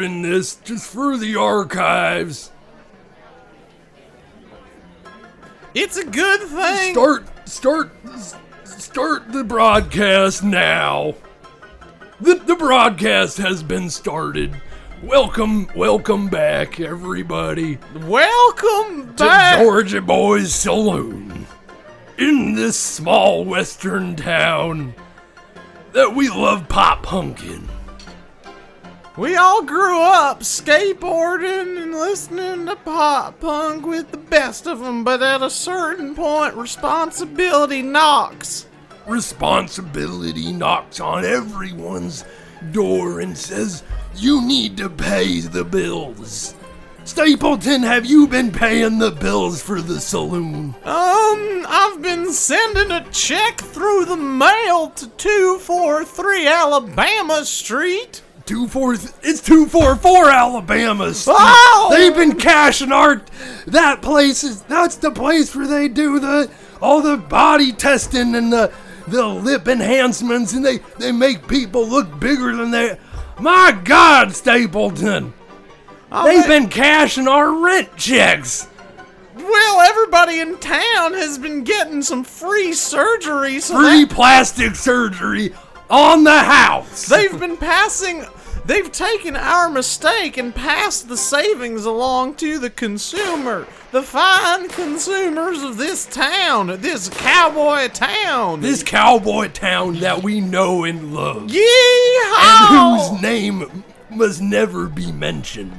in this just for the archives. It's a good thing. Start, start, start the broadcast now. The, the broadcast has been started. Welcome, welcome back, everybody, Welcome back to. Georgia Boys Saloon. In this small western town that we love pop punkin'. We all grew up skateboarding and listening to pop punk with the best of them, but at a certain point, responsibility knocks. responsibility knocks on everyone's door and says, You need to pay the bills. Stapleton, have you been paying the bills for the saloon? Um, I've been sending a check through the mail to 243 Alabama Street. Two four, it's two four four Alabama. Wow! Oh! They've been cashing our. That place is. That's the place where they do the all the body testing and the the lip enhancements, and they they make people look bigger than they. My God, Stapleton! They've been cashing our rent checks. Well, everybody in town has been getting some free surgery, so Free that- plastic surgery on the house. they've been passing. They've taken our mistake and passed the savings along to the consumer, the fine consumers of this town, this cowboy town. this cowboy town that we know and love. Yeehaw! and whose name must never be mentioned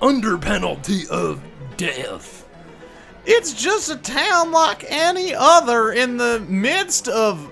under penalty of death. It's just a town like any other in the midst of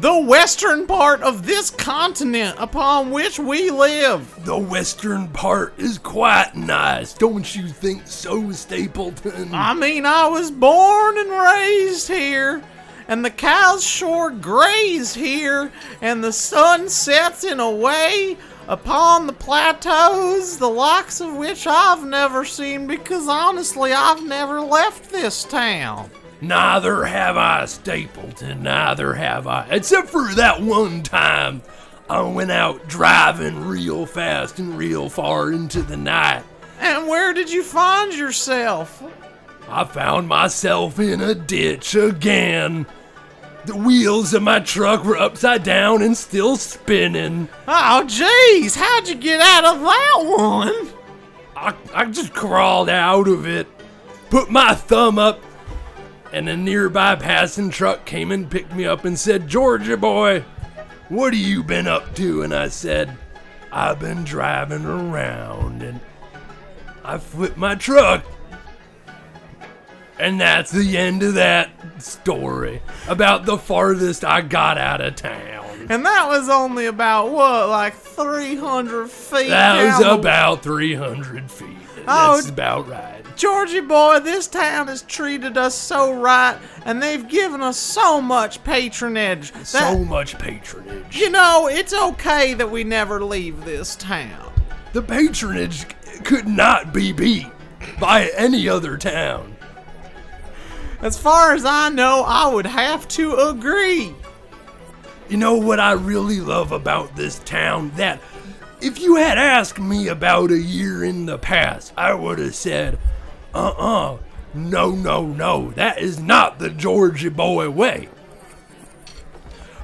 the western part of this continent upon which we live. The western part is quite nice, don't you think so, Stapleton? I mean, I was born and raised here, and the cows sure graze here, and the sun sets in a way upon the plateaus, the likes of which I've never seen because honestly, I've never left this town. Neither have I, Stapleton, neither have I. Except for that one time I went out driving real fast and real far into the night. And where did you find yourself? I found myself in a ditch again. The wheels of my truck were upside down and still spinning. Oh, jeez, how'd you get out of that one? I, I just crawled out of it, put my thumb up, and a nearby passing truck came and picked me up and said, Georgia boy, what have you been up to? And I said, I've been driving around and I flipped my truck. And that's the end of that story about the farthest I got out of town. And that was only about, what, like 300 feet? That was about 300 feet. Oh, That's about right. Georgie boy, this town has treated us so right, and they've given us so much patronage. That, so much patronage. you know, it's okay that we never leave this town. The patronage could not be beat by any other town. As far as I know, I would have to agree. You know what I really love about this town? That if you had asked me about a year in the past, I would have said, uh uh, no, no, no, that is not the Georgia boy way.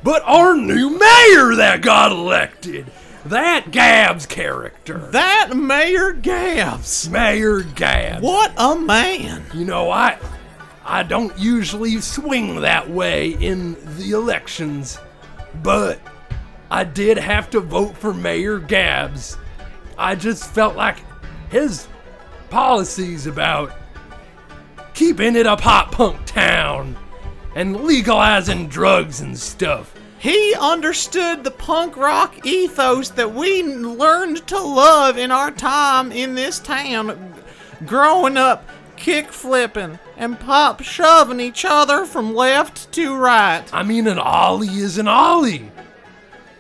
But our new mayor that got elected, that Gabbs character, That Mayor Gabbs. Mayor Gabbs. What a man. You know, I I don't usually swing that way in the elections, but I did have to vote for Mayor Gabbs. I just felt like his policies about keeping it a pop punk town and legalizing drugs and stuff. He understood the punk rock ethos that we learned to love in our time in this town, growing up, kick flipping and pop shoving each other from left to right. I mean, an ollie is an ollie.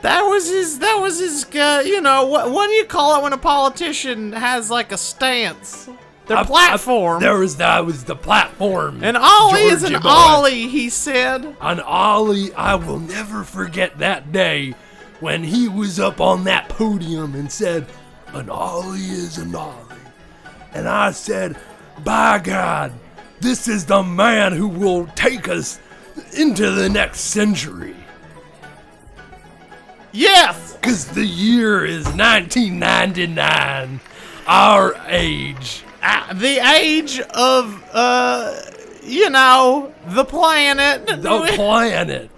That was his. That was his. Uh, you know what? What do you call it when a politician has like a stance? Their I- I- platform. there was that was the platform. an ollie is an boy. ollie, he said. An Ollie, I will never forget that day when he was up on that podium and said, an ollie is an ollie. And I said, by God, this is the man who will take us into the next century. Yes! Because the year is 1999, our age. Uh, the age of, uh, you know, the planet. The planet.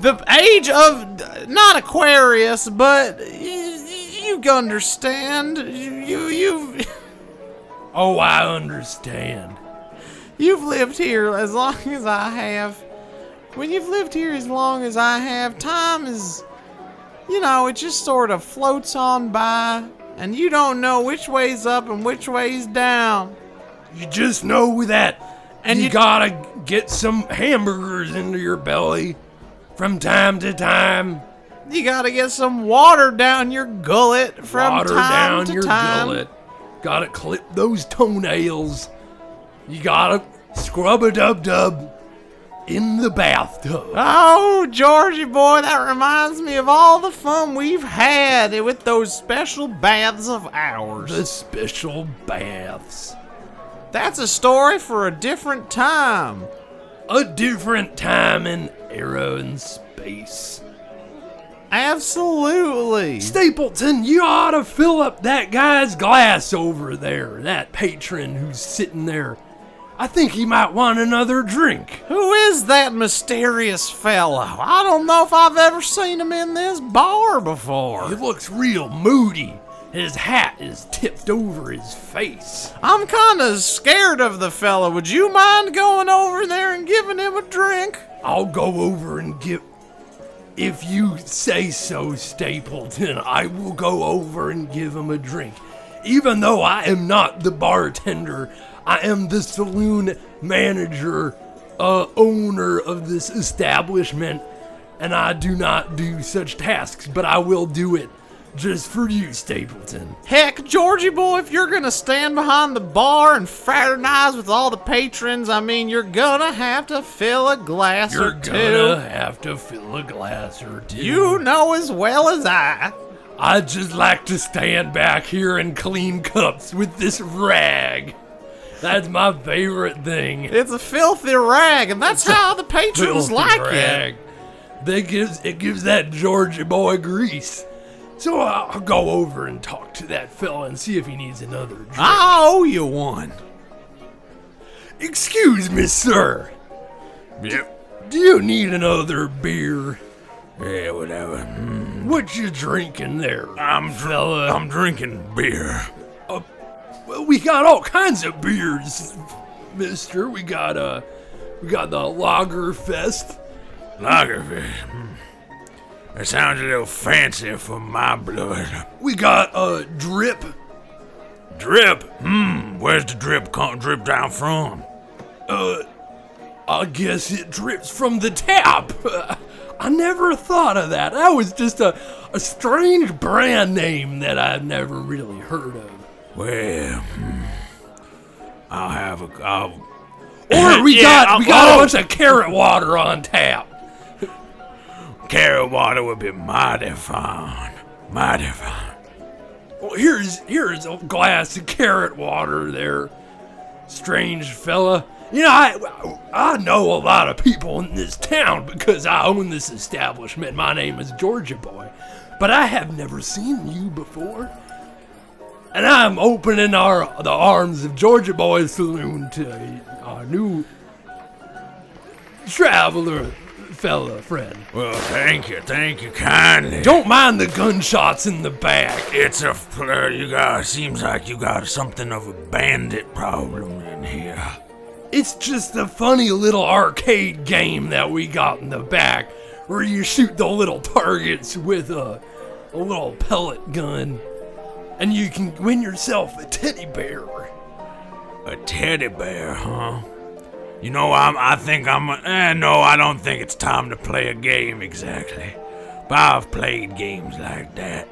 the age of not Aquarius, but you, you understand. You you Oh, I understand. you've lived here as long as I have. When you've lived here as long as I have, time is, you know, it just sort of floats on by, and you don't know which way's up and which way's down. You just know that And you, you- gotta get some hamburgers into your belly from time to time. You gotta get some water down your gullet from Water time down to your time. gullet. Gotta clip those toenails. You gotta scrub a dub dub in the bathtub. Oh, Georgie boy, that reminds me of all the fun we've had with those special baths of ours. The special baths. That's a story for a different time. A different time in era and space. Absolutely. Stapleton, you ought to fill up that guy's glass over there. That patron who's sitting there. I think he might want another drink. Who is that mysterious fellow? I don't know if I've ever seen him in this bar before. He looks real moody. His hat is tipped over his face. I'm kind of scared of the fellow. Would you mind going over there and giving him a drink? I'll go over and give. If you say so, Stapleton, I will go over and give him a drink. Even though I am not the bartender, I am the saloon manager, uh, owner of this establishment, and I do not do such tasks, but I will do it just for you, Stapleton. Heck, Georgie boy, if you're gonna stand behind the bar and fraternize with all the patrons, I mean, you're gonna have to fill a glass You're or two. gonna have to fill a glass or two. You know as well as I. I'd just like to stand back here and clean cups with this rag. That's my favorite thing. It's a filthy rag, and that's how the patrons Filthy like it. They That gives it gives that Georgia boy grease. So I'll I'll go over and talk to that fella and see if he needs another drink. I owe you one. Excuse me, sir. Yep. Do you need another beer? Yeah, whatever. Mm, What you drinking there, I'm dr- fella? I'm drinking beer. Well, we got all kinds of beers, Mister. We got uh, we got the Lagerfest. Lagerfeld. Mm. That sounds a little fancy for my blood. We got uh, drip. Drip. Hmm. Where's the drip come drip down from? Uh, I guess it drips from the tap. I never thought of that. That was just a, a strange brand name that I've never really heard of. Well, hmm. I'll have a. I'll, Or we Yeah, got we uh, got a bunch of carrot water on tap. carrot water would be mighty fine. Mighty fine. Well, here's here's a glass of carrot water there, strange fella. You know, I I know a lot of people in this town because I own this establishment. My name is Georgia Boy, but I have never seen you before. And I'm opening our the arms of Georgia Boy Saloon to our new traveler fella friend. Well, thank you, thank you kindly. Don't mind the gunshots in the back. It's a flare. You got. Seems like you got something of a bandit problem in here. It's just a funny little arcade game that we got in the back where you shoot the little targets with a, a little pellet gun and you can win yourself a teddy bear. A teddy bear, huh? You know, I'm. I think I'm. Eh, no, I don't think it's time to play a game exactly. But I've played games like that.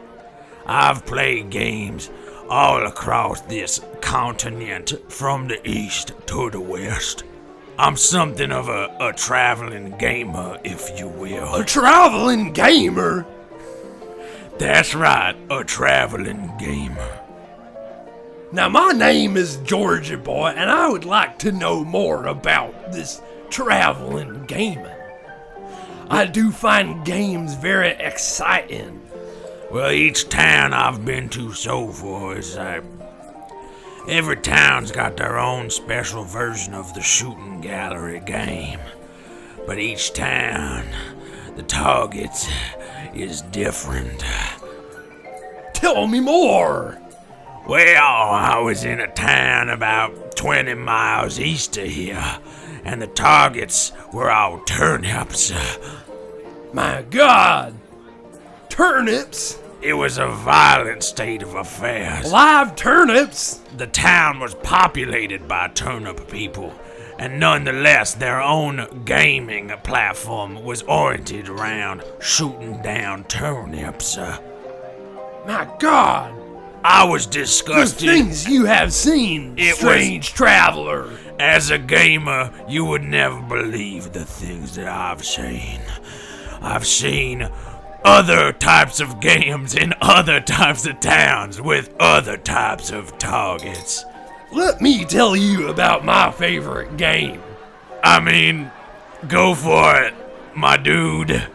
I've played games all across this continent, from the east to the west. I'm something of a, a traveling gamer, if you will. A traveling gamer? That's right, a traveling gamer. Now, my name is Georgia Boy, and I would like to know more about this traveling gaming. I do find games very exciting. Well, each town I've been to so far is like. Every town's got their own special version of the shooting gallery game. But each town, the target is different. Tell me more. Well, I was in a town about 20 miles east of here, and the targets were all turnips. My God! Turnips? It was a violent state of affairs. Live turnips? The town was populated by turnip people, and nonetheless, their own gaming platform was oriented around shooting down turnips. My God! I was disgusted. The things you have seen, It strange traveler. As a gamer, you would never believe the things that I've seen. I've seen other types of games in other types of towns with other types of targets. Let me tell you about my favorite game. I mean, go for it, my dude.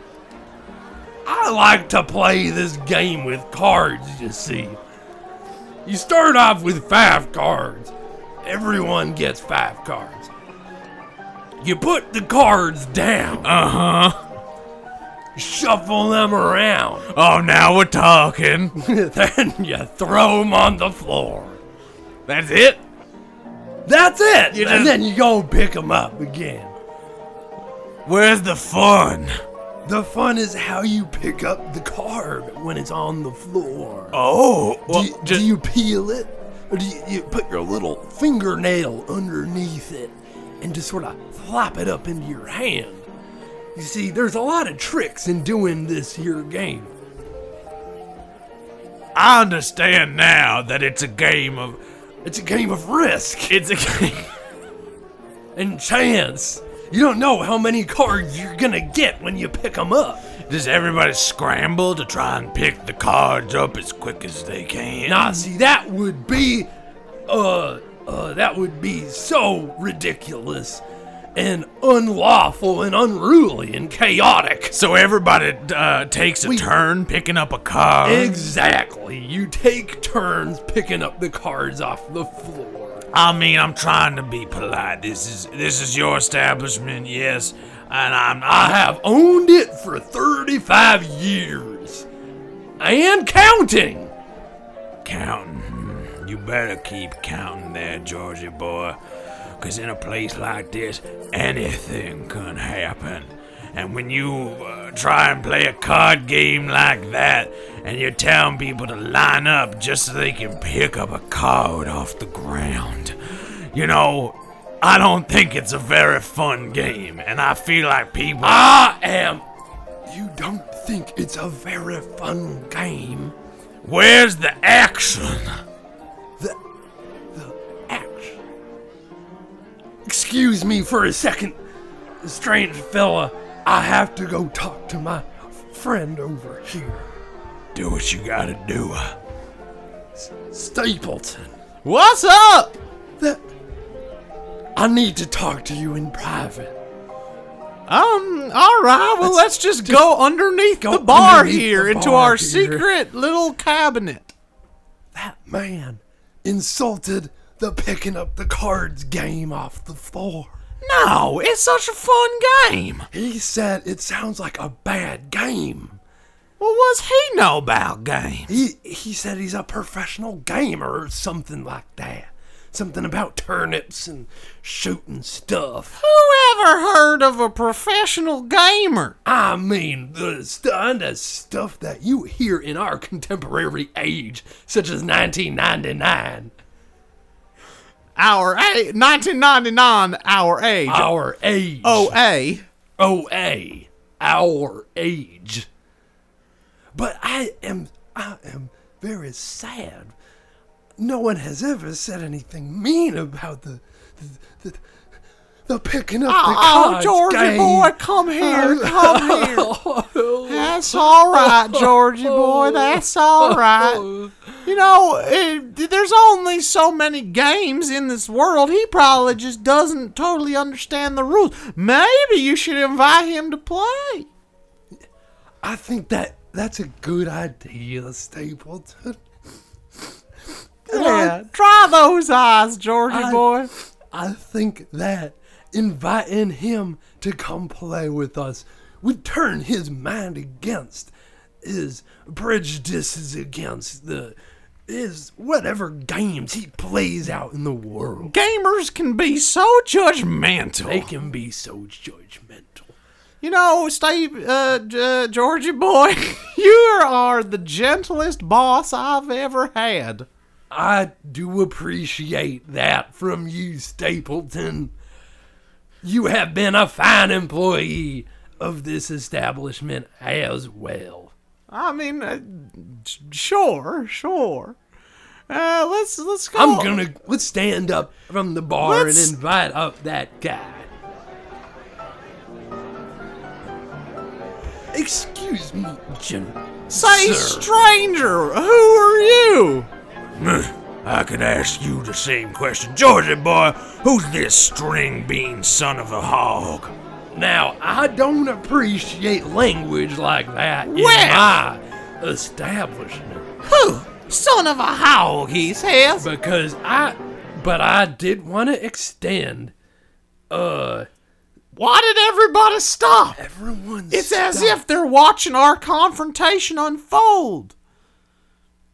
I like to play this game with cards, you see. You start off with five cards. Everyone gets five cards. You put the cards down, Uh huh. shuffle them around, Oh, now we're talking. then you throw them on the floor. That's it? That's it! You and just- then you go pick them up again. Where's the fun? The fun is how you pick up the card when it's on the floor. Oh, well, do, you, just, do you peel it? Or do you, you put your little fingernail underneath it and just sort of flop it up into your hand? You see, there's a lot of tricks in doing this here game. I understand now that it's a game of. It's a game of risk It's a game. and chance. You don't know how many cards you're gonna get when you pick them up. Does everybody scramble to try and pick the cards up as quick as they can? Nah, see, that would be, uh, uh, that would be so ridiculous and unlawful and unruly and chaotic. So everybody uh, takes a We- turn picking up a card. Exactly. You take turns picking up the cards off the floor. I mean, I'm trying to be polite. This is this is your establishment, yes, and I'm I have owned it for 35 years. And counting. counting. Hmm, You better keep counting there, Georgie boy, because in a place like this, anything can happen. And when you uh, try and play a card game like that, and you're telling people to line up just so they can pick up a card off the ground, you know, I don't think it's a very fun game, and I feel like people. I am. You don't think it's a very fun game? Where's the action? The. Excuse me for a second, strange fella. I have to go talk to my friend over here, Do what you gotta do. Stapleton. What's up? That. I need to talk to you in private. Um, all right. Well, Let's let's, just, go underneath go the bar underneath here the into bar our here. secret little cabinet. That man insulted the picking up the cards game off the floor. No, it's such a fun game. He said it sounds like a bad game. Well, what's he know about games? He he said he's a professional gamer or something like that. Something about turnips and shooting stuff. Who ever heard of a professional gamer? I mean, the kind of stuff that you hear in our contemporary age, such as 1999. Our a 1999, our age. Our age. OA. OA. Our age. But I am I am very sad. No one has ever said anything mean about the the, the the picking up Oh, the oh, cards Georgie game. boy, come here, come here. That's all right, Georgie boy. That's all right. You know, it, there's only so many games in this world. He probably just doesn't totally understand the rules. Maybe you should invite him to play. I think that that's a good idea, Stapleton. Yeah, try those eyes, Georgie I- boy. I think that inviting him to come play with us would turn his mind against his prejudices against the his whatever games he plays out in the world. Gamers can be so judgmental. They can be so judgmental. You know, Steve, uh, J- Georgie boy, you are the gentlest boss I've ever had. I do appreciate that from you, Stapleton. You have been a fine employee of this establishment as well. I mean, uh, sure, sure. Uh, let's let's go. I'm gonna let's stand up from the bar Let's- and invite up that guy. Excuse me, Jim. say, sir. stranger, who are you? I could ask you the same question. Georgie boy, who's this string bean son of a hog? Now, I don't appreciate language like that in Well- my establishment Who? Son of a hog, he says. because I, but I did want to extend, uh, Why did everybody stop? everyone's. It's as if they're watching our confrontation unfold.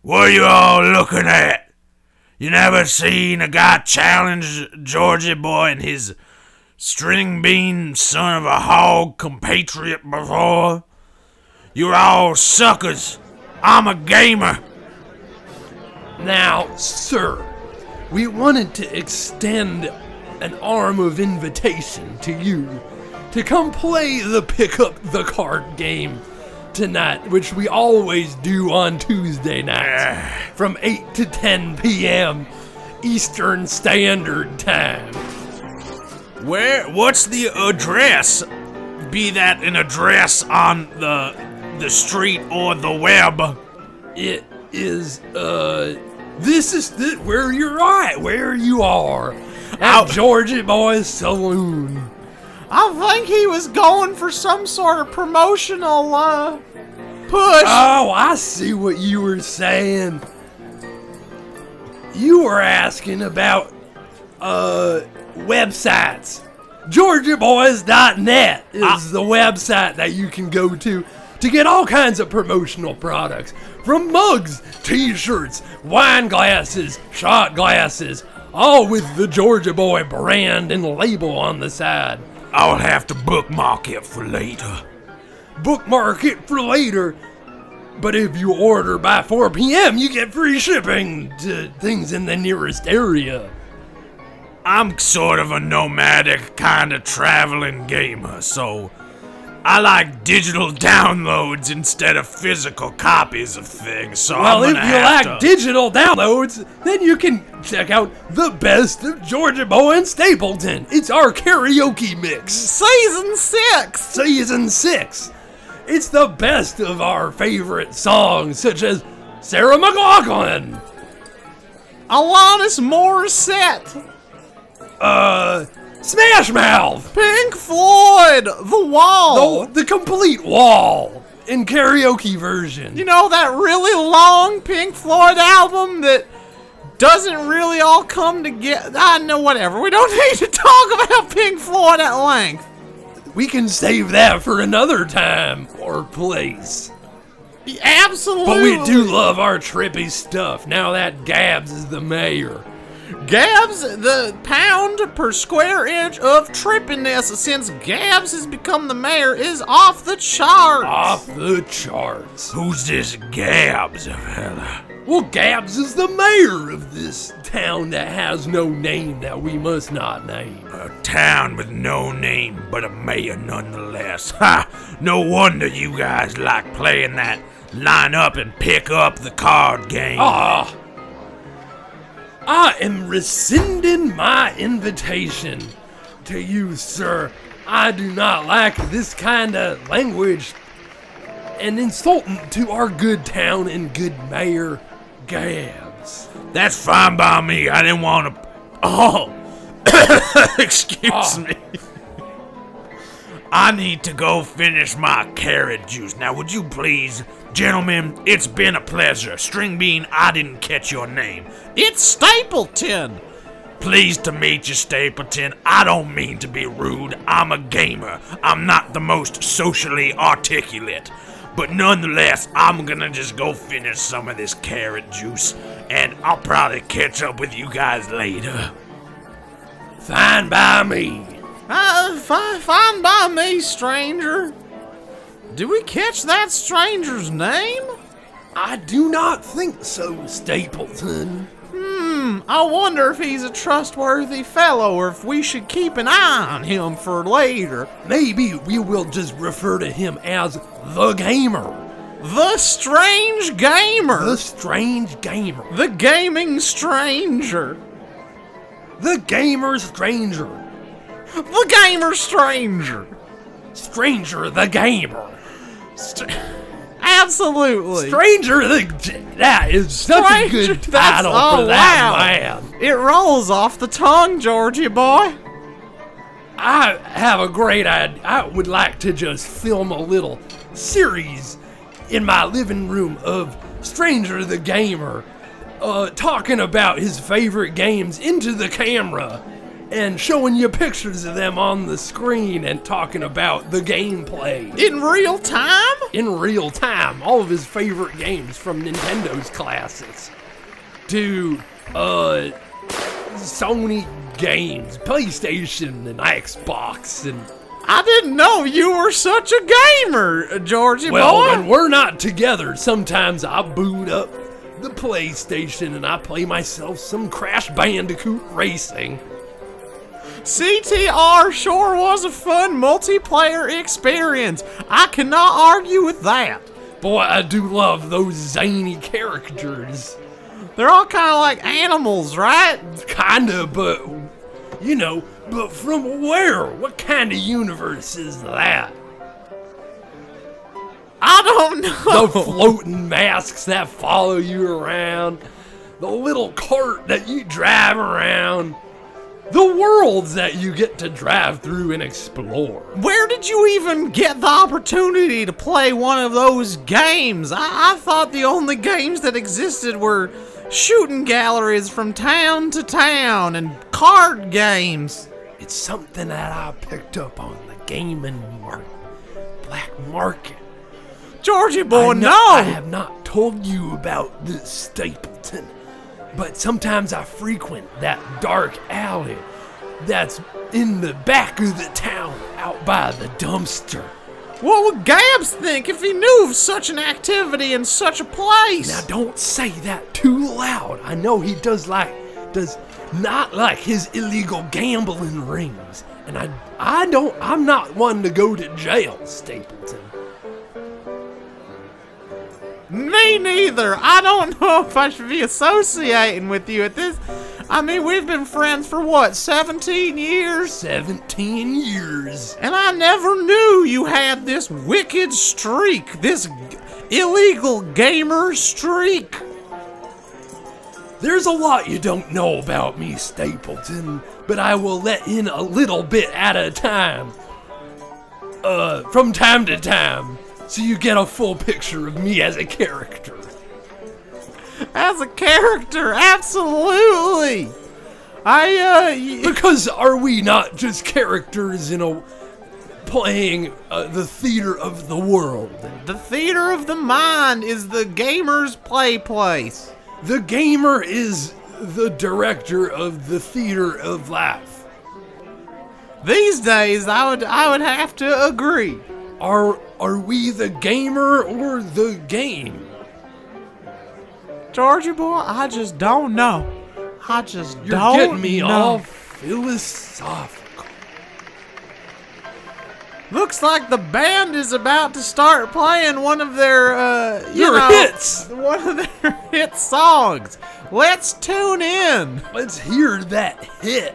What are you all looking at? You never seen a guy challenge Georgie boy and his string bean son of a hog compatriot before? You're all suckers. I'm a gamer. Now, sir, we wanted to extend an arm of invitation to you to come play the pick up the card game tonight, which we always do on Tuesday nights from 8 to 10 p.m. Eastern Standard Time. Where? What's the address? Be that an address on the the street or the web. It is, uh, this is the, where you're at, where you are. Out. Georgie Boy's Saloon. I think he was going for some sort of promotional uh, push. Oh, I see what you were saying. You were asking about uh websites. GeorgiaBoys.net is the website that you can go to to get all kinds of promotional products from mugs, t-shirts, wine glasses, shot glasses, all with the Georgia Boy brand and label on the side. I'll have to bookmark it for later. bookmark it for later. But if you order by 4 p.m., you get free shipping to things in the nearest area. I'm sort of a nomadic kind of traveling gamer, so I like digital downloads instead of physical copies of things. So Well, I'm if gonna you like to- digital downloads, then you can check out the best of Georgia Boy and Stapleton. It's our karaoke mix, Season six. season six. It's the best of our favorite songs, such as Sarah McLachlan, Alanis Morissette. uh, Smash Mouth, Pink Floyd. The Wall. the, the complete wall in karaoke version. You know that really long Pink Floyd album that doesn't really all come together. I know, whatever. We don't need to talk about Pink Floyd at length. We can save that for another time or place. Absolutely. But we do love our trippy stuff now that Gabbs is the mayor. Gabbs, the pound per square inch of trippiness since Gabbs has become the mayor is off the charts. Off the charts. Who's this Gabbs fella? Well, Gabbs is the mayor of this town that has no name that we must not name. A town with no name, but a mayor nonetheless. Ha! No wonder you guys like playing that line up and pick up the card game. Ah! I am rescinding my invitation to you, sir. I do not like this kind of language and insulting to our good town and good mayor, Gabbs. That's fine by me. I didn't want to. Oh, excuse Oh. me. I need to go finish my carrot juice. Now, would you please, gentlemen? It's been a pleasure. String Bean, I didn't catch your name. It's Stapleton. Pleased to meet you, Stapleton. I don't mean to be rude. I'm a gamer. I'm not the most socially articulate. But nonetheless, I'm gonna just go finish some of this carrot juice, and I'll probably catch up with you guys later. Fine by me. Uh, fine, fine by me, stranger. Did we catch that stranger's name? I do not think so, Stapleton. Hmm, I wonder if he's a trustworthy fellow or if we should keep an eye on him for later. Maybe we will just refer to him as the gamer. The strange gamer. The strange gamer. The gaming stranger. The gamer stranger. The gamer stranger. Stranger the gamer. Str- Absolutely. Stranger the. That is such a good that's- title oh, for that wow. man. it rolls off the tongue, Georgie boy. I have a great idea. I would like to just film a little series in my living room of Stranger the Gamer uh, talking about his favorite games into the camera and showing you pictures of them on the screen and talking about the gameplay In real time? in real time. All of his favorite games from Nintendo's classics to uh, Sony games, PlayStation and Xbox and I didn't know you were such a gamer, Georgie Well, boy. when we're not together, sometimes I boot up the PlayStation and I play myself some Crash Bandicoot Racing. CTR sure was a fun multiplayer experience. I cannot argue with that. Boy, I do love those zany characters. They're all kind of like animals, right? Kinda, but you know, but from where? What kind of universe is that? I don't know. The floating masks that follow you around, the little cart that you drive around, the worlds that you get to drive through and explore. Where did you even get the opportunity to play one of those games? I, I thought the only games that existed were shooting galleries from town to town and card games. It's something that I picked up on the gaming market, black market. Georgie boy, I no! I have not told you about this Stapleton, but sometimes I frequent that dark alley that's in the back of the town out by the dumpster. What would Gabbs think if he knew of such an activity in such a place? Now don't say that too loud. I know he does like does not like his illegal gambling rings. And I I don't I'm not one to go to jail, Stapleton. Me neither. I don't know if I should be associating with you at this. I mean, we've been friends for what, 17 years? 17 years. And I never knew you had this wicked streak, this g- illegal gamer streak. There's a lot you don't know about me, Stapleton, but I will let in a little bit at a time. Uh, from time to time, so you get a full picture of me as a character. As a character, absolutely. I, uh, Because are we not just characters in a playing uh, the theater of the world? the theater of the mind is the gamer's play place. The gamer is the director of the theater of life. These days, I would, I would have to agree. Are are we the gamer or the game? Georgie boy, I just don't know. I just You're don't getting me know. all philosophical. Looks like the band is about to start playing one of their, uh, you Your know, hits. one of their hit songs. Let's tune in. Let's hear that hit.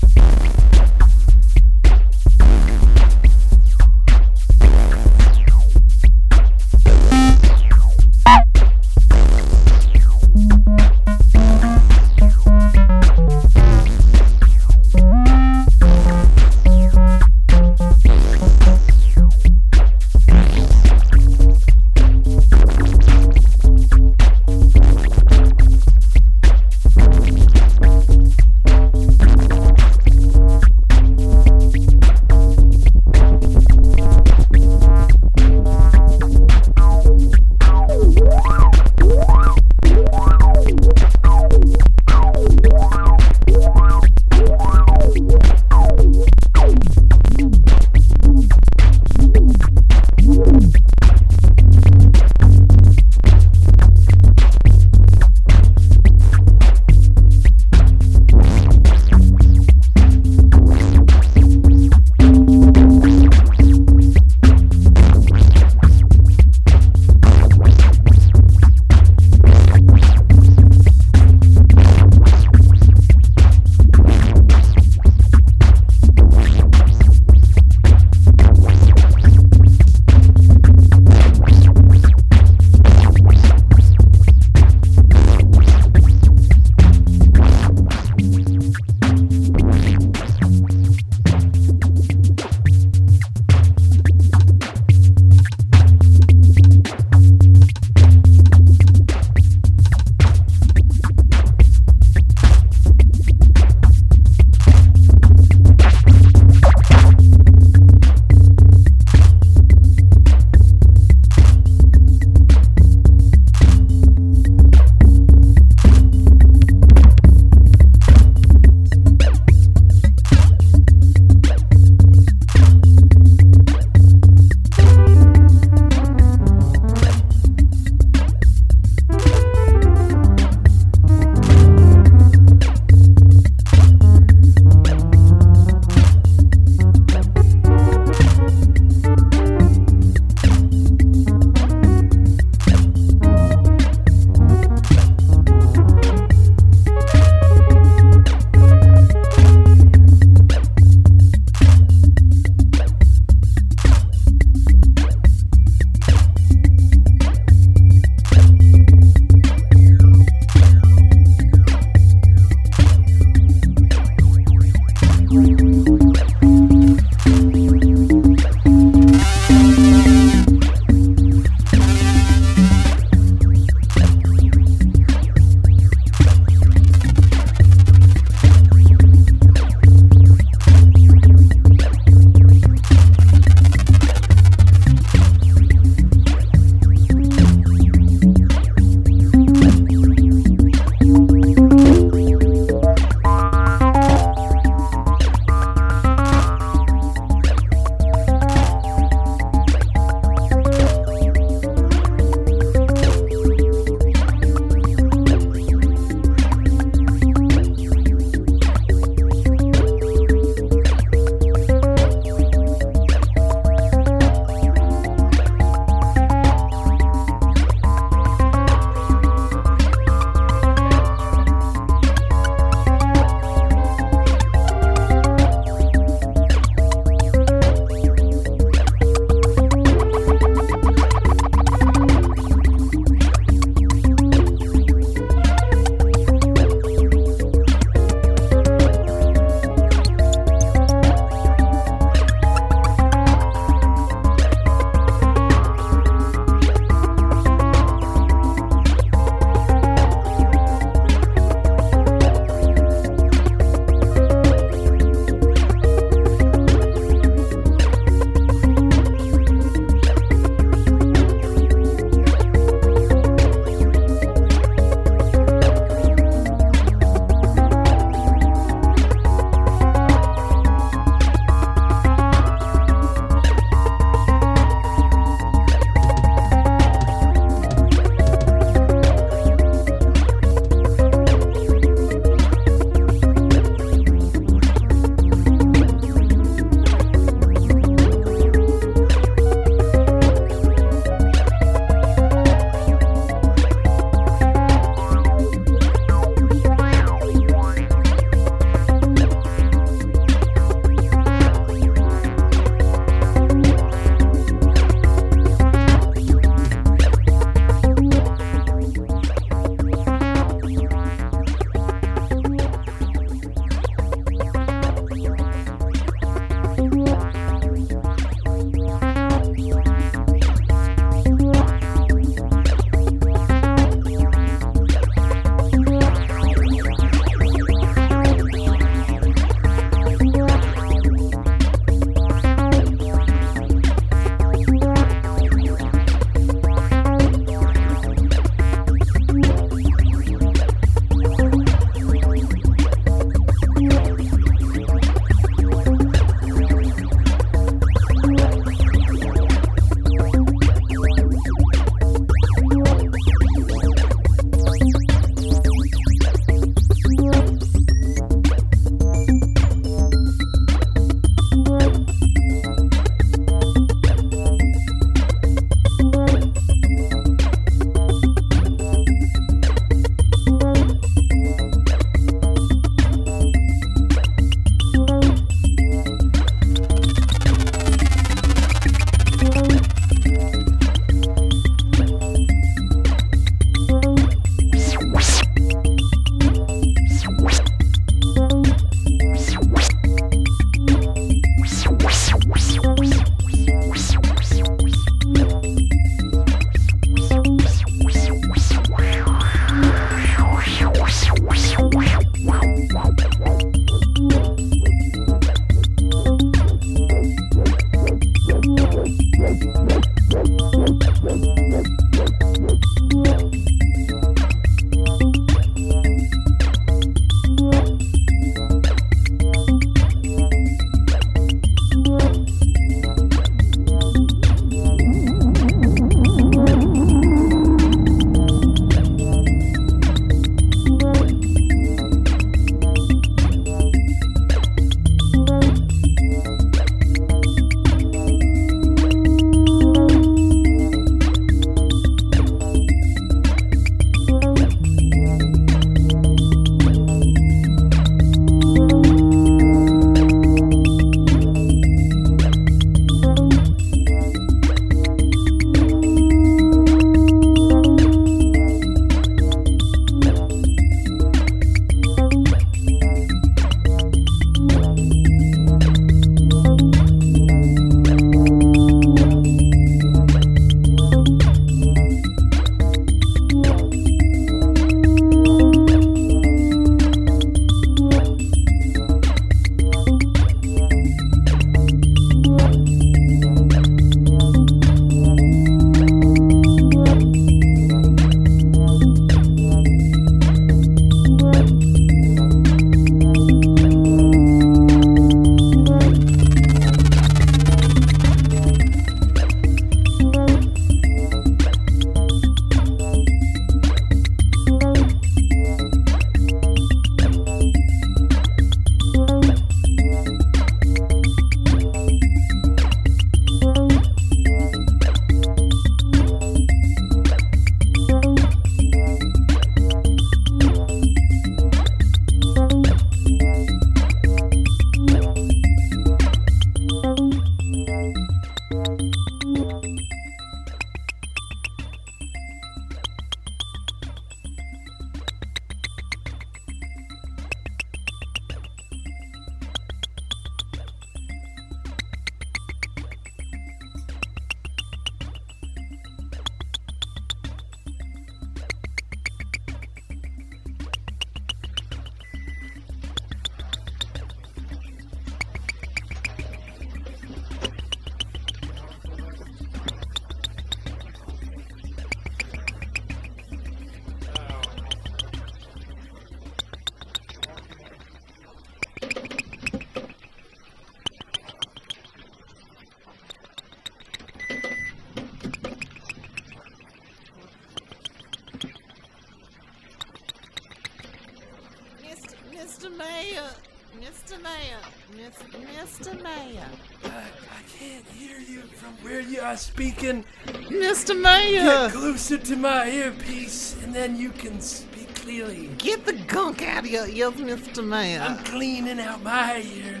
Speaking. Mr. Mayor, Get closer to my earpiece, and then you can speak clearly. get the gunk out of your ears, Mr. Mayor. I'm cleaning out my ear.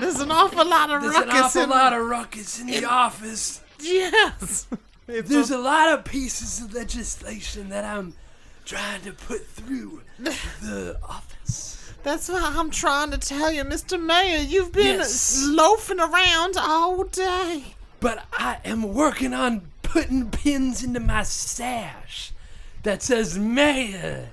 There's an awful lot of There's ruckus an awful in lot of ruckus in the office. Yes. It's There's a- a lot of pieces of legislation that I'm trying to put through the office. That's what I'm trying to tell you, Mr. Mayor. You've been Yes. loafing around all day. But I am working on putting pins into my sash that says Mayor.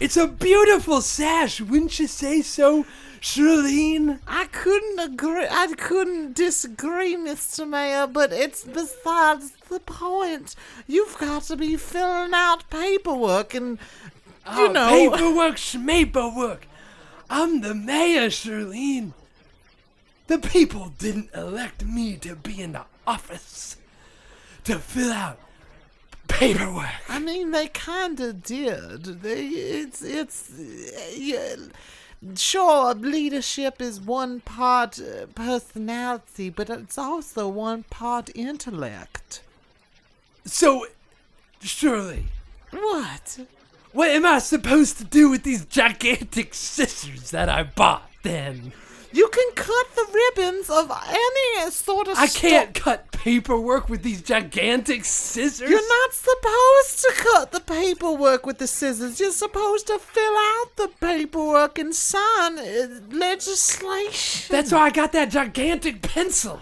It's a beautiful sash, wouldn't you say so, Charlene? I couldn't agree. I couldn't disagree, Mr. Mayor, but it's besides the point. You've got to be filling out paperwork and, you Oh, know. paperwork, schmaperwork. I'm the mayor, Charlene. The people didn't elect me to be in the office to fill out paperwork. I mean, they kind of did. They, it's, it's, yeah, sure, leadership is one part uh, personality, but it's also one part intellect. So, Shirley, What? What am I supposed to do with these gigantic scissors that I bought then? You can cut the ribbons of any sort of I can't cut paperwork with these gigantic scissors. You're not supposed to cut the paperwork with the scissors. You're supposed to fill out the paperwork and sign uh, legislation. That's why I got that gigantic pencil.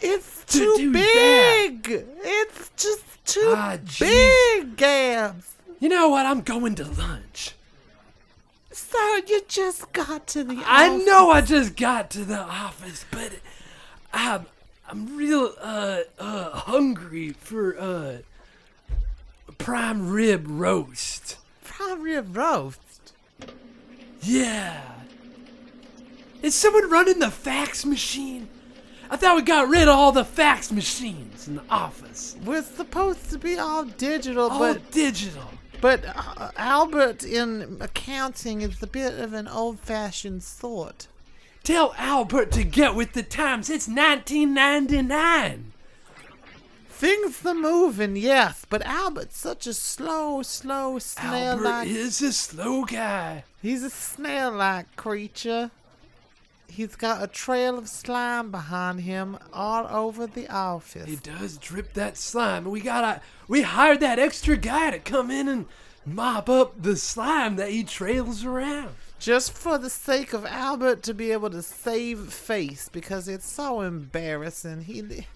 It's to too do that. big. It's just too Ah, jeez. big, Gabbs. You know what? I'm going to lunch. So you just got to the office. I office. know I just got to the office, but I'm I'm real uh uh hungry for uh prime rib roast. Prime rib roast. Yeah. Is someone running the fax machine? I thought we got rid of all the fax machines in the office. We're supposed to be all digital, All but digital. But uh, Albert in accounting is a bit of an old-fashioned sort. Tell Albert to get with the times. It's 1999. Things are moving, yes, but Albert's such a slow, slow snail-like. Albert is a slow guy. He's a snail-like creature. He's got a trail of slime behind him all over the office. He does drip that slime. We gotta. We hired that extra guy to come in and mop up the slime that he trails around. Just for the sake of Albert to be able to save face because it's so embarrassing. He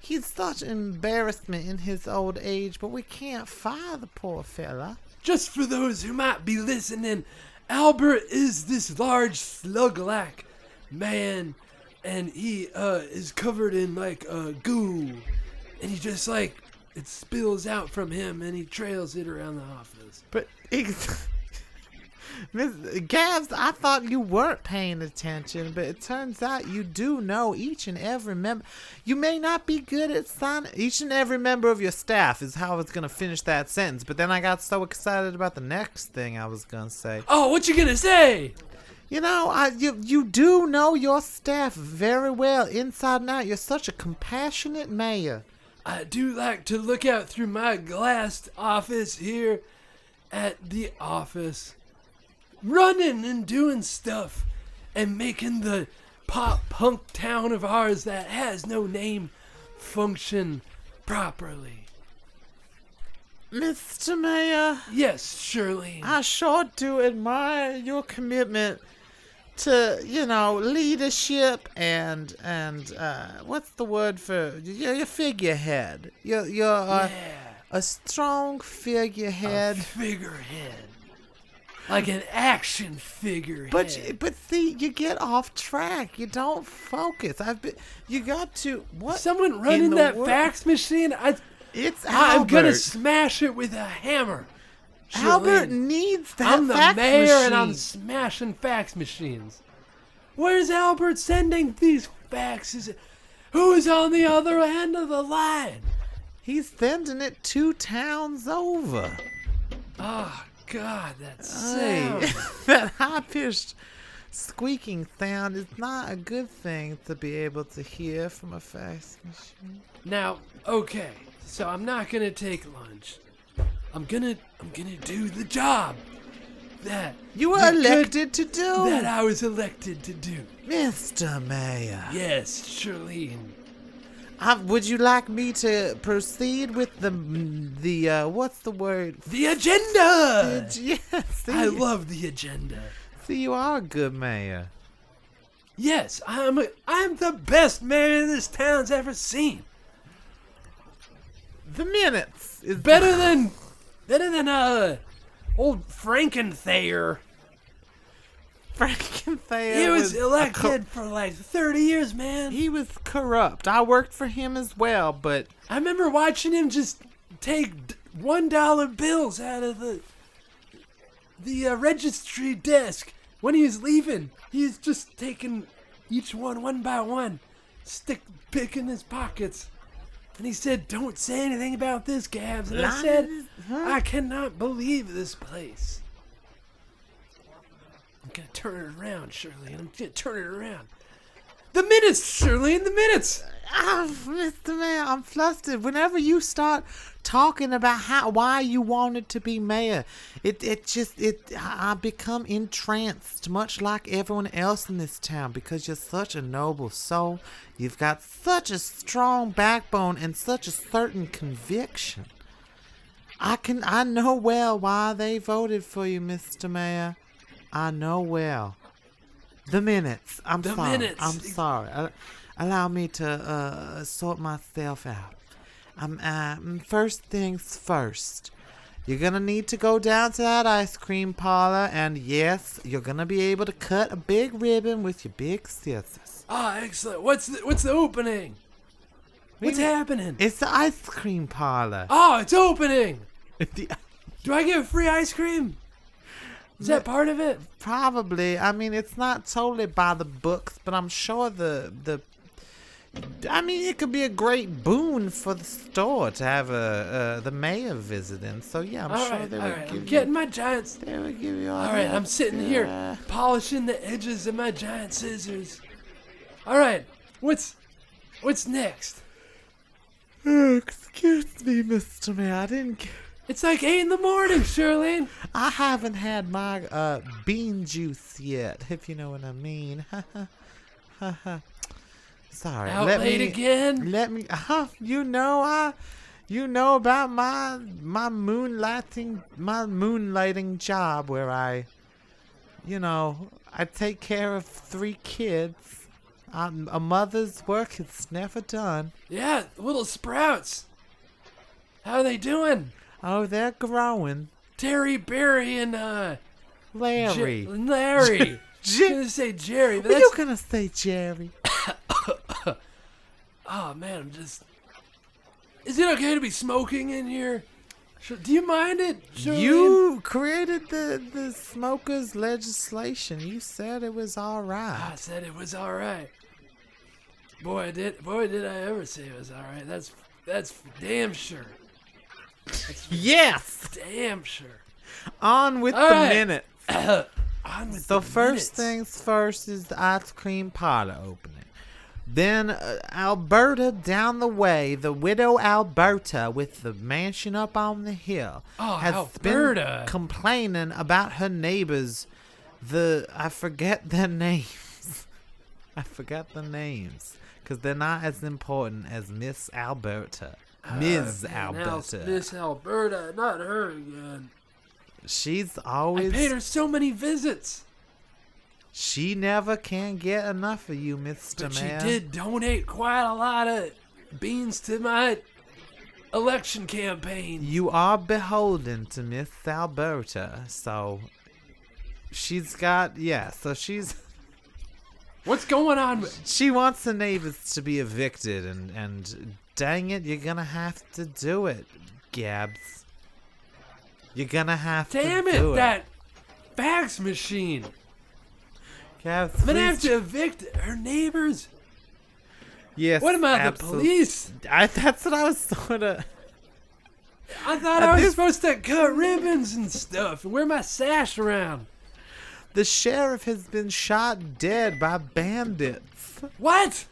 he's such embarrassment in his old age, but we can't fire the poor fella. Just for those who might be listening, Albert is this large slug-like man, and he uh, is covered in like uh, goo, and he just like it spills out from him, and he trails it around the office. But ex- Miss Gabbs, I thought you weren't paying attention, but it turns out you do know each and every member. You may not be good at signing. Each and every member of your staff is how I was gonna finish that sentence. But then I got so excited about the next thing I was gonna say. Oh, what you gonna say? You know, I you you do know your staff very well, inside and out. You're such a compassionate mayor. I do like to look out through my glassed office here at the office, running and doing stuff and making the pop punk town of ours that has no name function properly. Mr. Mayor, Yes, Shirley. I sure do admire your commitment to, you know, leadership and and uh, what's the word for your, your figurehead? You're you're uh, yeah, a strong figurehead. A figurehead. Like an action figurehead. But you- but see, you get off track. You don't focus. I've been. You got to what? someone in running that wor- fax machine, I, It's Albert. I'm gonna smash it with a hammer. Albert needs that I'm the fax mayor and I'm smashing fax machines. Where's Albert sending these faxes? Who's on the other end of the line? He's sending it two towns over. Oh, God, that sound. that high pitched squeaking sound is not a good thing to be able to hear from a fax machine. Now, okay, so I'm not gonna take lunch. I'm gonna, I'm gonna do the job that You were elected to do, that I was elected to do. Mr. Mayor. Yes, Charlene. Uh, would you like me to proceed with the the uh, what's the word? The agenda. Yes, see, I love the agenda. see you are a good mayor. Yes, I'm. A, I'm the best mayor this town's ever seen. The minutes is Better than, better than uh, old Frankenthayer. Frankenthea. He was co- elected for like 30 years, man. he was corrupt. I worked for him as well, but I remember watching him just take one dollar bills out of the the uh, registry desk when he was leaving. He's just taking each one one by one, stick picking his pockets. And he said, "Don't say anything about this, Gabbs." And I said, "I cannot believe this place." I'm gonna turn it around, Shirley. I'm gonna turn it around. The minutes, surely in the minutes. Ah, Mr. Mayor, I'm flustered. Whenever you start talking about how why you wanted to be mayor, it it just it I I become entranced, much like everyone else in this town, because you're such a noble soul. You've got such a strong backbone and such a certain conviction. I can I know well why they voted for you, Mr. Mayor. I know well. The minutes. I'm The sorry. minutes. I'm sorry. Uh, allow me to uh, sort myself out. Um, first things first. You're gonna need to go down to that ice cream parlor, and yes, you're gonna be able to cut a big ribbon with your big scissors. Ah, excellent. What's the, what's the opening? What's happening? It's the ice cream parlor. Oh, it's opening. Do I get free ice cream? Is that part of it? Probably. I mean, it's not totally by the books, but I'm sure the the. I mean, it could be a great boon for the store to have a uh, the mayor visiting. So yeah, I'm All sure right, they all would right. give I'm you. getting my giants. They would give you all. All right, I'm sitting uh, here polishing the edges of my giant scissors. All right, what's what's next? Oh, excuse me, Mr. Mayor. I didn't. g- It's like eight in the morning, Charlene. I haven't had my uh, bean juice yet, if you know what I mean. Sorry. Out let late me, again. Let me. Uh, you know I. You know about my my moonlighting my moonlighting job where I, you know, I take care of three kids. Um, a mother's work is never done. Yeah, little sprouts. How are they doing? Oh, they're growing. Terry, Barry, and uh, Larry. J- Larry. J- I was gonna say Jerry, but are you that's gonna say, Jerry? oh man, I'm just. Is it okay to be smoking in here? Sh- Do you mind it? Charlene? You created the the smokers legislation. You said it was all I said it was all right. Boy, did boy did I ever say it was all right. That's that's damn sure. Yes. Damn sure. On with All the right. minute. On with So the first minutes. things first is the ice cream parlor opening. Then uh, Alberta down the way, the widow Alberta with the mansion up on the hill, Oh, has Alberta. been complaining about her neighbors. The I forget their names. I forgot the names because they're not as important as Miss Alberta. Ms. Alberta. Miss Alberta, not her again. She's always I paid her so many visits, She never can get enough of you, Mister but she did donate quite a lot of beans to my election campaign. You are beholden to Miss Alberta, so she's got yeah. So she's What's going on? she wants the neighbors to be evicted, and and dang it, you're gonna have to do it, Gabbs. You're gonna have Damn to do it, Damn it, that fax machine. Gabbs, I'm gonna have to evict her neighbors. Yes. What am I, the police? I, that's what I was sort of. I thought I was this- supposed to cut ribbons and stuff and wear my sash around. The sheriff has been shot dead by bandits. What?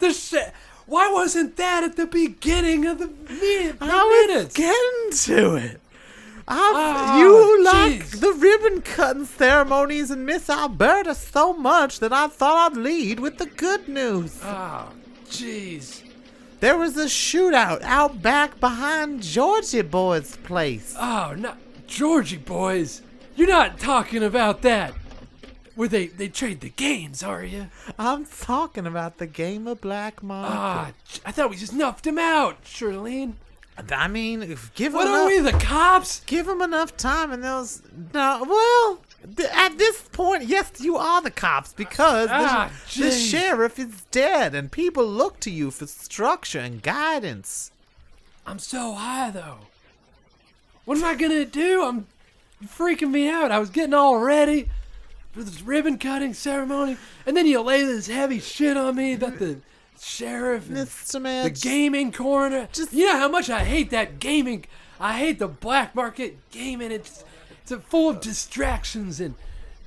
The shit. Why wasn't that at the beginning of the, mi- the I was minutes? getting to it. I, Ah, you like the ribbon cutting ceremonies in Miss Alberta so much that I thought I'd lead with the good news. Oh, jeez. There was a shootout out back behind Georgie Boy's place. Oh, no. Georgie boys. You're not talking about that. Where they, they trade the games, are you? I'm talking about the game of black market. Ah, I thought we just nuffed him out, Charlene. I mean, if give him What enough, are we, the cops? give him enough time, and those. No, well, th- at this point, yes, you are the cops because the- Ah, the, jeez. sheriff is dead, and people look to you for structure and guidance. I'm so high, though. What am I gonna do? I'm freaking me out. I was getting all ready for this ribbon cutting ceremony, and then you lay this heavy shit on me that the sheriff and Mr. The gaming coroner. just- you know how much I hate that gaming. I hate the black market gaming. It's it's full of distractions and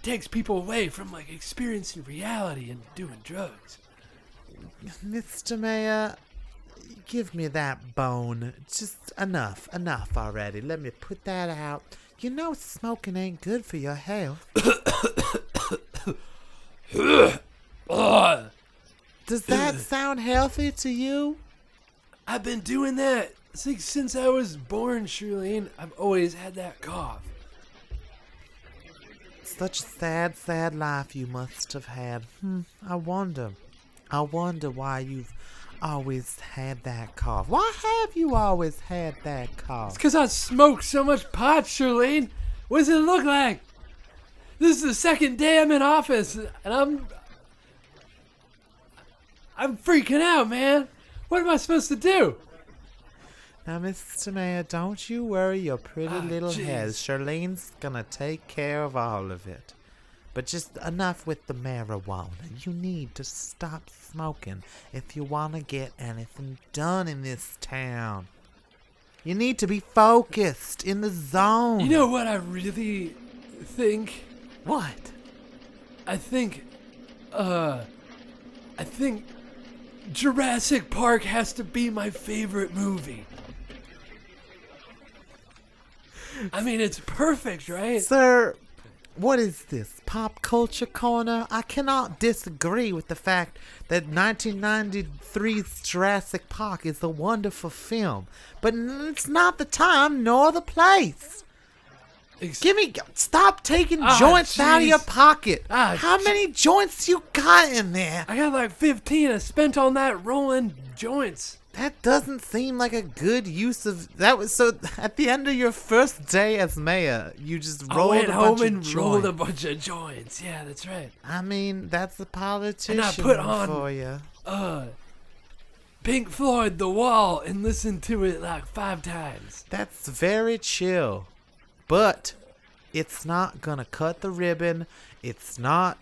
takes people away from like experiencing reality and doing drugs. Mr. Mayor, give me that bone. Just enough, enough already. Let me put that out. You know smoking ain't good for your health. Does that sound healthy to you? I've been doing that since, since I was born, Shirlene. I've always had that cough. Such a sad, sad life you must have had. Hmm, I wonder. I wonder why you've always had that cough. Why have you always had that cough? It's because I smoke so much pot, Charlene. What does it look like? This is the second day I'm in office, and I'm. I'm freaking out, man. What am I supposed to do? Now, Mr. Mayor, don't you worry your pretty Ah, little head. Charlene's gonna take care of all of it. But just enough with the marijuana. You need to stop smoking if you want to get anything done in this town. You need to be focused in the zone. You know what I really think? what? I think, uh, I think Jurassic Park has to be my favorite movie. I mean, it's perfect, right? Sir, what is this? Pop culture corner? I cannot disagree with the fact that 1993's Jurassic Park is a wonderful film, but it's not the time nor the place. Ex- Give me, stop taking Ah, joints out of your pocket. Ah, How many joints you got in there? I got like 15 I spent on that rolling joints. That doesn't seem like a good use of that. Was so at the end of your first day as mayor, you just I rolled went a home bunch and of rolled a bunch of joints. Yeah, that's right. I mean, that's the politician put on- for you. Uh, Pink Floyd, The Wall, and listened to it like five times. That's very chill, but it's not gonna cut the ribbon. It's not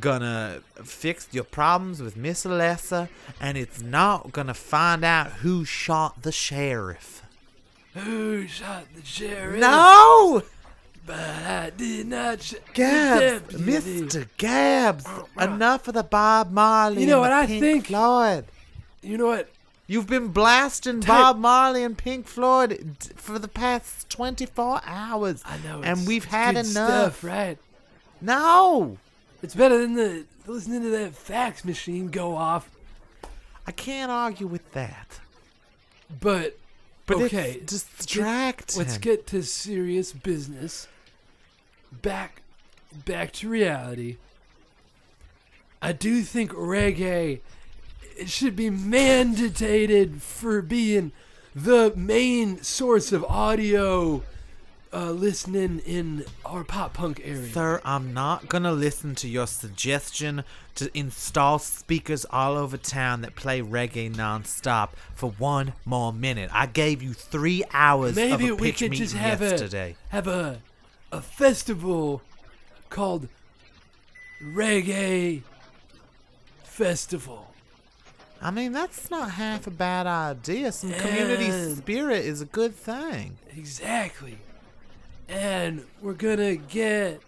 gonna fix your problems with Miss Alessa, and it's not gonna find out who shot the sheriff. Who shot the sheriff? No, But I did not sh- Gabbs. Mister Gabbs. Enough of the Bob Marley. You know and what I Pink think? Floyd. You know what? You've been blasting Type- Bob Marley and Pink Floyd d- for the past 24 hours. I know. And it's- we've had enough. stuff, right? No, It's better than the listening to that fax machine go off. I can't argue with that. But, But okay, it's distracting. let's get to serious business. Back, back to reality. I do think reggae it should be mandated for being the main source of audio uh, listening in our pop punk area. Sir, I'm not gonna listen to your suggestion to install speakers all over town that play reggae nonstop for one more minute. I gave you three hours Maybe we pitch could just have yesterday. a have a a festival called Reggae Festival. I mean, that's not half a bad idea. Some community spirit is a good thing. Exactly. And we're gonna get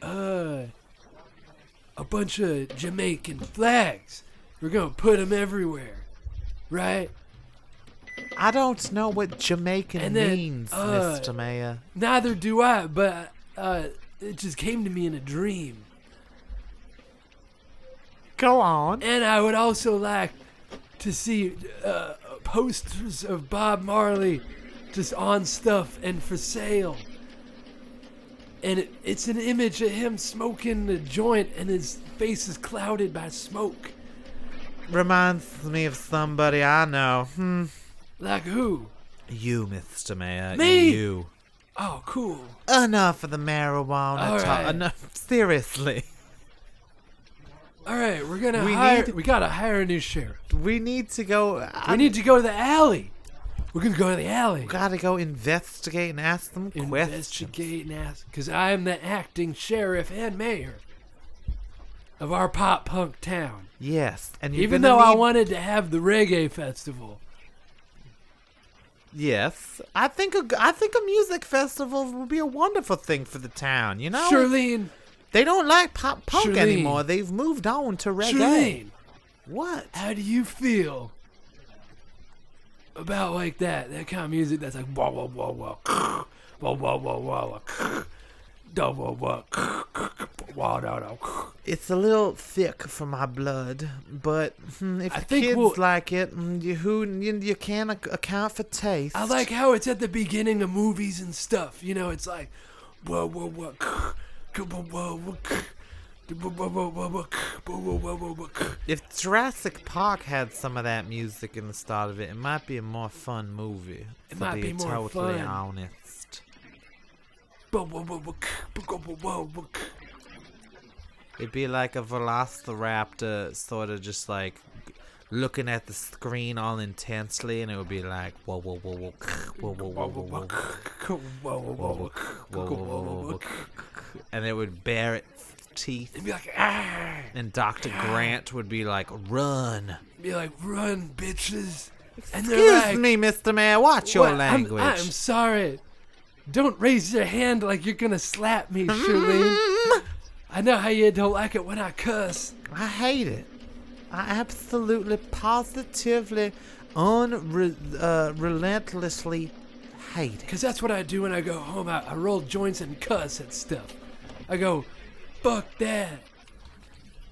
uh a bunch of Jamaican flags. We're gonna put them everywhere, right? I don't know what Jamaican then, means, uh, Mr. Mayor. Neither do I, but uh, it just came to me in a dream. Go on. And I would also like to see uh, posters of Bob Marley just on stuff and for sale. And it, it's an image of him smoking a joint, and his face is clouded by smoke. Reminds me of somebody I know. Hmm. Like who? You, Mr. Mayor. Me? You. Oh, cool. Enough of the marijuana talk. right. Enough. Seriously. All right, we're gonna We hire. need we gotta hire a new sheriff. We need to go. We need to go to the alley. We're gonna go to the alley. gotta go investigate and ask them questions. investigate and ask because I'm the acting sheriff and mayor of our pop punk town. Yes, and you're Even gonna though I need- wanted to have the reggae festival, Yes, I think a, I think a music festival would be a wonderful thing for the town. You know, Charlene, they don't like pop punk Charlene. anymore. They've moved on to reggae. Charlene, What? how do you feel about like that, that kind of music that's like wah wah wah wah, wah wah wah wah wah, da wah wah. It's a little thick for my blood, but if I the think kids we'll, like it, you, who you, you can account for taste. I like how it's at the beginning of movies and stuff. You know, it's like wah wah wah, wah wah wah. If Jurassic Park had some of that music in the start of it, it might be a more fun movie. It might be, be more totally fun. honest. It'd be like a Velociraptor, sort of just like looking at the screen all intensely, and it would be like whoa, whoa, whoa, whoa, whoa, whoa, whoa, whoa, whoa, Whoa, whoa, whoa, whoa, whoa, and it would bare its teeth. It'd be like, ah. And Dr. Grant would be like, "Run!" Be like, run, bitches. And they're Excuse like, me, Mr. Mayor. Watch your "What? I'm- language. I'm, sorry. Don't raise your hand like you're gonna slap me, Charlene. I know how you don't like it when I cuss. I hate it. I absolutely, positively, unrelentlessly hate it. Because that's what I do when I go home. I, I roll joints and cuss at stuff. I go, fuck that.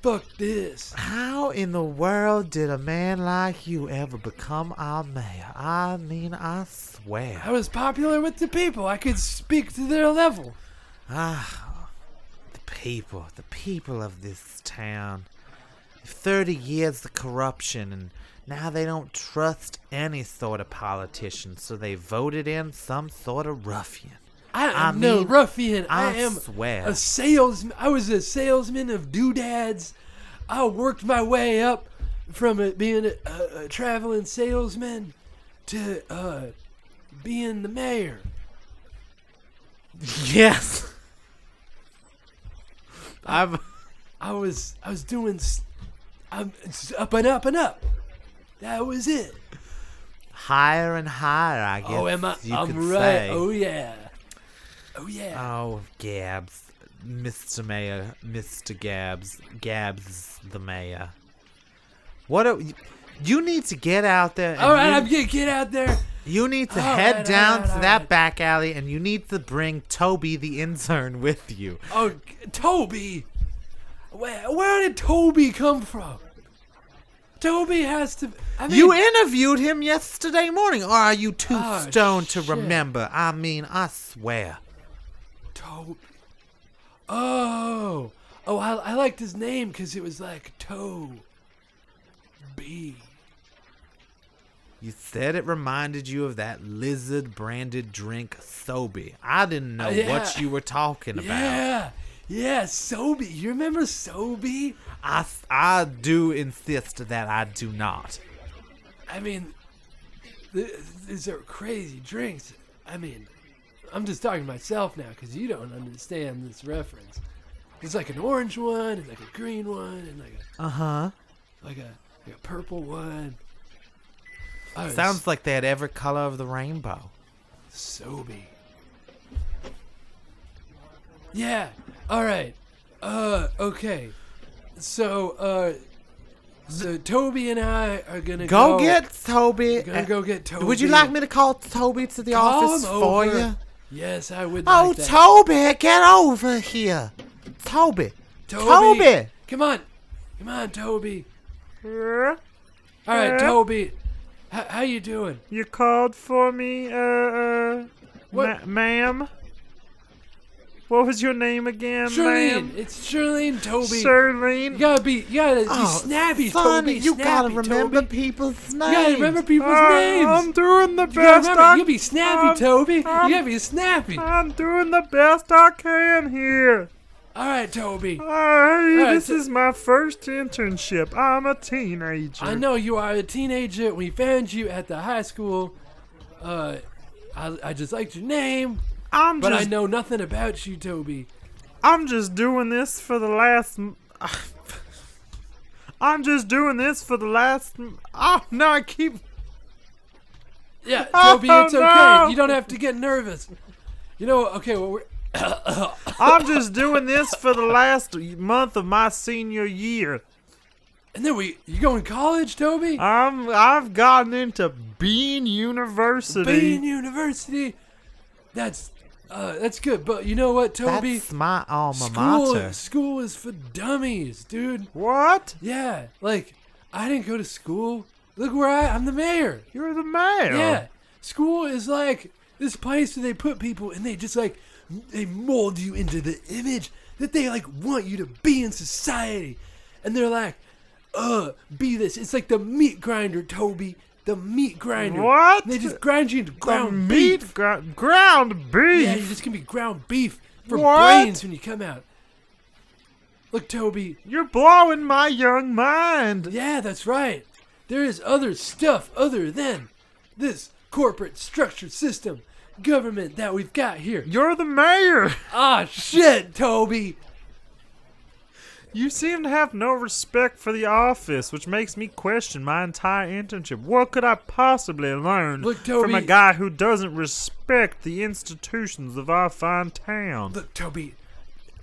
Fuck this. How in the world did a man like you ever become our mayor? I mean, I swear. I was popular with the people. I could speak to their level. Ah, the people, the people of this town. 30 years of corruption, and now they don't trust any sort of politician, so they voted in some sort of ruffian. I am I no ruffian. I, I am swear. a salesman. I was a salesman of doodads. I worked my way up from it being a, a, a traveling salesman to uh, being the mayor. Yes. I've. I was I was doing I'm up and up and up. That was it. higher and higher, I guess oh, am I? I'm right. say. Oh yeah. Oh yeah. Oh, Gabbs. Mr. Mayor, Mr. Gabbs. Gabbs the mayor. What a, you need to get out there. All right, you, I'm gonna get out there. you need to All head right, down right, to all that back alley and you need to bring Toby the intern with you. Oh, Toby. Where where did Toby come from? Toby has to. I mean, You interviewed him yesterday morning, or are you too Oh, stoned to shit. remember? I mean, I swear. Toby. Oh, oh, I, I liked his name because it was like Toe. B. You said it reminded you of that lizard branded drink, Sobe. I didn't know Uh, yeah. what you were talking about. Yeah, yeah, Sobe. You remember Sobe? I, I do insist that I do not. I mean, th- these are crazy drinks. I mean, I'm just talking to myself now because you don't understand this reference. It's like an orange one, and like a green one, and like a Uh huh. like a like a purple one. Oh, Sounds like they had every color of the rainbow. Sobe. Yeah. All right. Uh. Okay. So. Uh. So Toby and I are gonna Go, go, get Toby. Gonna go get Toby. Would you like me to call Toby to the Call office for over. you? Yes, I would. Oh, like that. Toby, get over here. Toby. Toby. Toby. Come on. Come on, Toby. All right, Yeah? Toby. H- how you doing? you called for me, uh, uh, What? ma- ma'am? What was your name again, Charlene. ma'am? It's Charlene, Toby. Charlene. You gotta be. You gotta be Oh, snappy, son, Toby. you gotta remember Toby. people's names. You gotta remember people's Uh, names. I'm doing the you best remember. I You be snappy, um, Toby. um, you gotta be snappy. I'm doing the best I can here. All right, Toby. Uh, hey, right, this so- is my first internship. I'm a teenager. I know you are a teenager. We found you at the high school. Uh, I, I just liked your name, I'm but just, I know nothing about you, Toby. I'm just doing this for the last. I'm just doing this for the last. Oh ah, no! I keep. Yeah, Oh, Toby, it's okay. no. You don't have to get nervous. You know, okay, well, we're. I'm just doing this for the last month of my senior year. And then we. You going to college, Toby? I'm. I've gotten into Bean University. Bean University. That's. Uh, that's good, but you know what, Toby? That's my alma school, mater. school is for dummies, dude. What? Yeah, like I didn't go to school. Look where I. I'm the mayor. You're the mayor. Yeah, school is like this place where they put people and they just like they mold you into the image that they like want you to be in society, and they're like, uh, be this. It's like the meat grinder, Toby. The meat grinder. What? They just grind you into The ground beef. meat gr- ground beef. Yeah, you're just gonna be ground beef for What? brains when you come out. Look, Toby. You're blowing my young mind. Yeah, that's right. There is other stuff other than this corporate structured system, government that we've got here. You're the mayor. Ah, shit, Toby. You seem to have no respect for the office, which makes me question my entire internship. What could I possibly learn Look, from a guy who doesn't respect the institutions of our fine town? Look, Toby.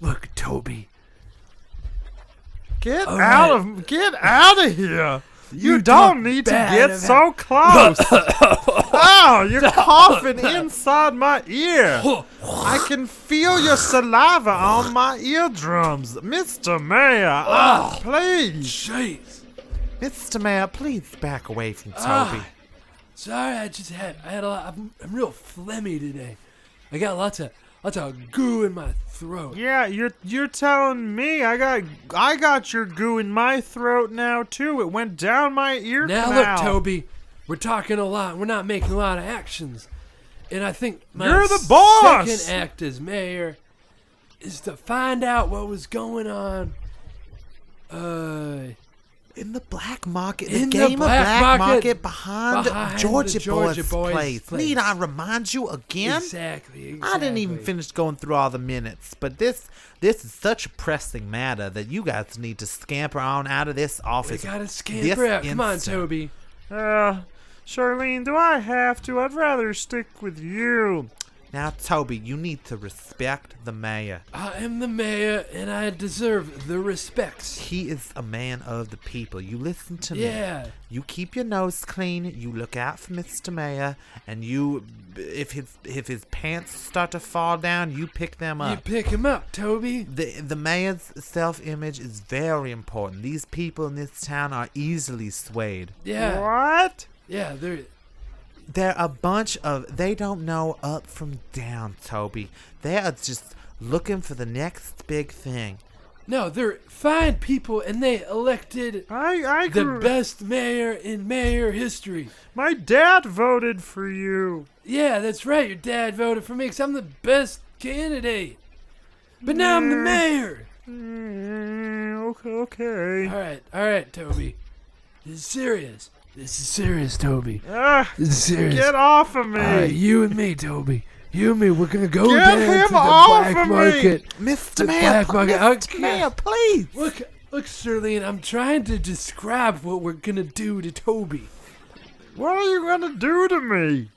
Look, Toby. Get All out right. of get out of here. You, You don't need to get so close. Oh, you're coughing inside my ear. I can feel your saliva on my eardrums. Mr. Mayor, ah, please. Jeez. Mr. Mayor, please back away from Toby. Ah. Sorry, I just had I had a lot. I'm, I'm real phlegmy today. I got lots of lots of goo in my throat. Yeah, you're you're telling me I got I got your goo in my throat now too. It went down my ear Now canal. look, Toby, we're talking a lot. We're not making a lot of actions, and I think my You're the boss! second act as mayor is to find out what was going on. Uh, In the black market, In the the game of black black market, market, behind, behind the Georgia, Georgia Boy's, Boy's place. place. Need I remind you again? exactly, exactly. I didn't even finish going through all the minutes, but this this is such a pressing matter that you guys need to scamper on out of this office. We office. gotta this scamper out. Come on. Toby. Uh, Charlene, do I have to? I'd rather stick with you. Now, Toby, you need to respect the mayor. I am the mayor, and I deserve the respects. He is a man of the people. You listen to me. Yeah. You keep your nose clean. You look out for Mr. Mayor, and you, if his if his pants start to fall down, you pick them up. You pick him up, Toby. The the mayor's self image is very important. These people in this town are easily swayed. Yeah, What? Yeah. They're They're a bunch of they don't know up from down, Toby. They are just looking for the next big thing. no, they're fine people, and they elected I I the grew, best mayor in mayor history. My dad voted for you. Yeah, that's right. Your dad voted for me because I'm the best candidate. But now I'm the mayor. Mm, okay, okay. All right, all right, Toby. This is serious. This is serious, Toby. Ah, This is serious. get off of me. Right, you and me, Toby. You and me, we're gonna go Get down him to the off black of me. market. Mr. Mayor, black market. Mr. Okay. Mayor, please. Look, Look, Shirlene, I'm trying to describe what we're gonna do to Toby. What are you gonna do to me?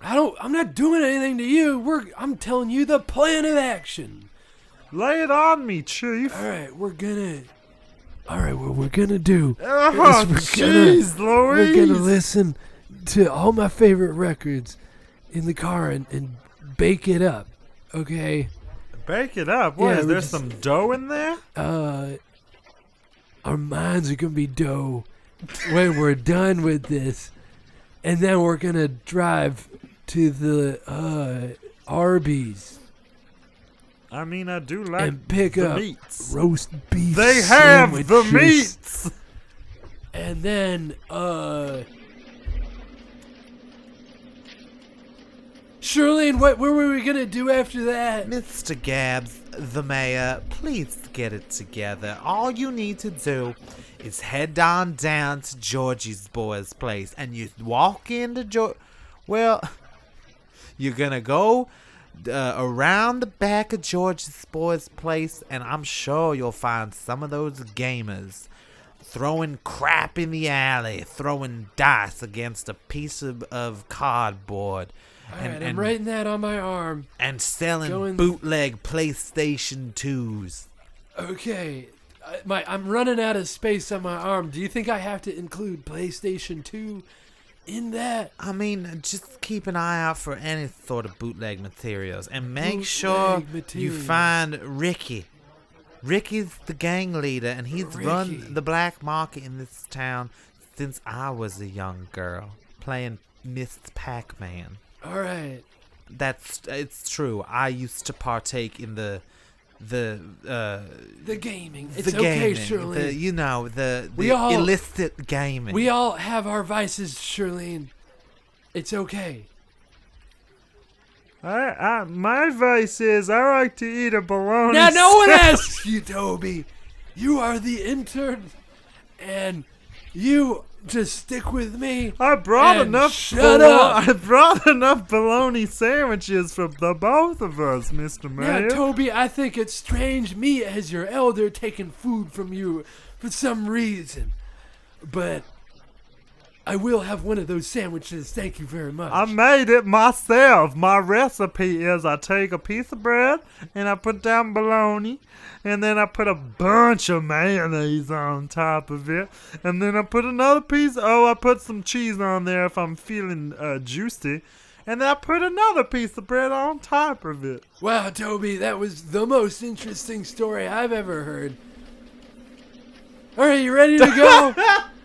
I don't. I'm not doing anything to you. We're. I'm telling you the plan of action. Lay it on me, Chief. All right, we're gonna. All right, what we're gonna do Oh, is we're gonna jeez, we're gonna listen to all my favorite records in the car and, and bake it up. Okay. Bake it up. What Yeah, is there just- some dough in there? Uh, our minds are gonna be dough when we're done with this, and then we're gonna drive to the uh Arby's I mean, I do like and pick the up meats. roast beef. They have the meats. and then uh. Shirlene, what, what were we gonna do after that? Mr. Gabbs, the mayor, please get it together. All you need to do is head on down to Georgie's boy's place and you walk into George. Well, you're gonna go uh, around the back of George's boy's place, and I'm sure you'll find some of those gamers throwing crap in the alley, throwing dice against a piece of, of cardboard. and I'm writing that on my arm. and selling Going- bootleg PlayStation 2s. Okay, I, my I'm running out of space on my arm. Do you think I have to include PlayStation 2 in that? I mean, just keep an eye out for any sort of bootleg materials and make Bootleg sure you find Ricky. Ricky's the gang leader and he's Ricky. run the black market in this town since I was a young girl playing Miss Pac-Man. All right. That's it's true. I used to partake in the the uh The gaming. It's the okay, gaming, Shirlene. the you know the, the We all- illicit gaming. we all have our vices, Shirlene. It's okay. I, I, my advice is I like to eat a bologna. Now, no one sandwich. asks you, Toby. You are the intern, and you just stick with me. I brought enough. shut bolo- up. I brought enough bologna sandwiches for the both of us, Mister Mayor. Toby, I think it's strange me as your elder taking food from you for some reason. But I will have one of those sandwiches. Thank you very much. I made it myself. My recipe is I take a piece of bread and I put down bologna, and then I put a bunch of mayonnaise on top of it, and then I put another piece. Oh, I put some cheese on there if I'm feeling uh, juicy, and then I put another piece of bread on top of it. wow, Toby, that was the most interesting story I've ever heard. All right, you ready to go?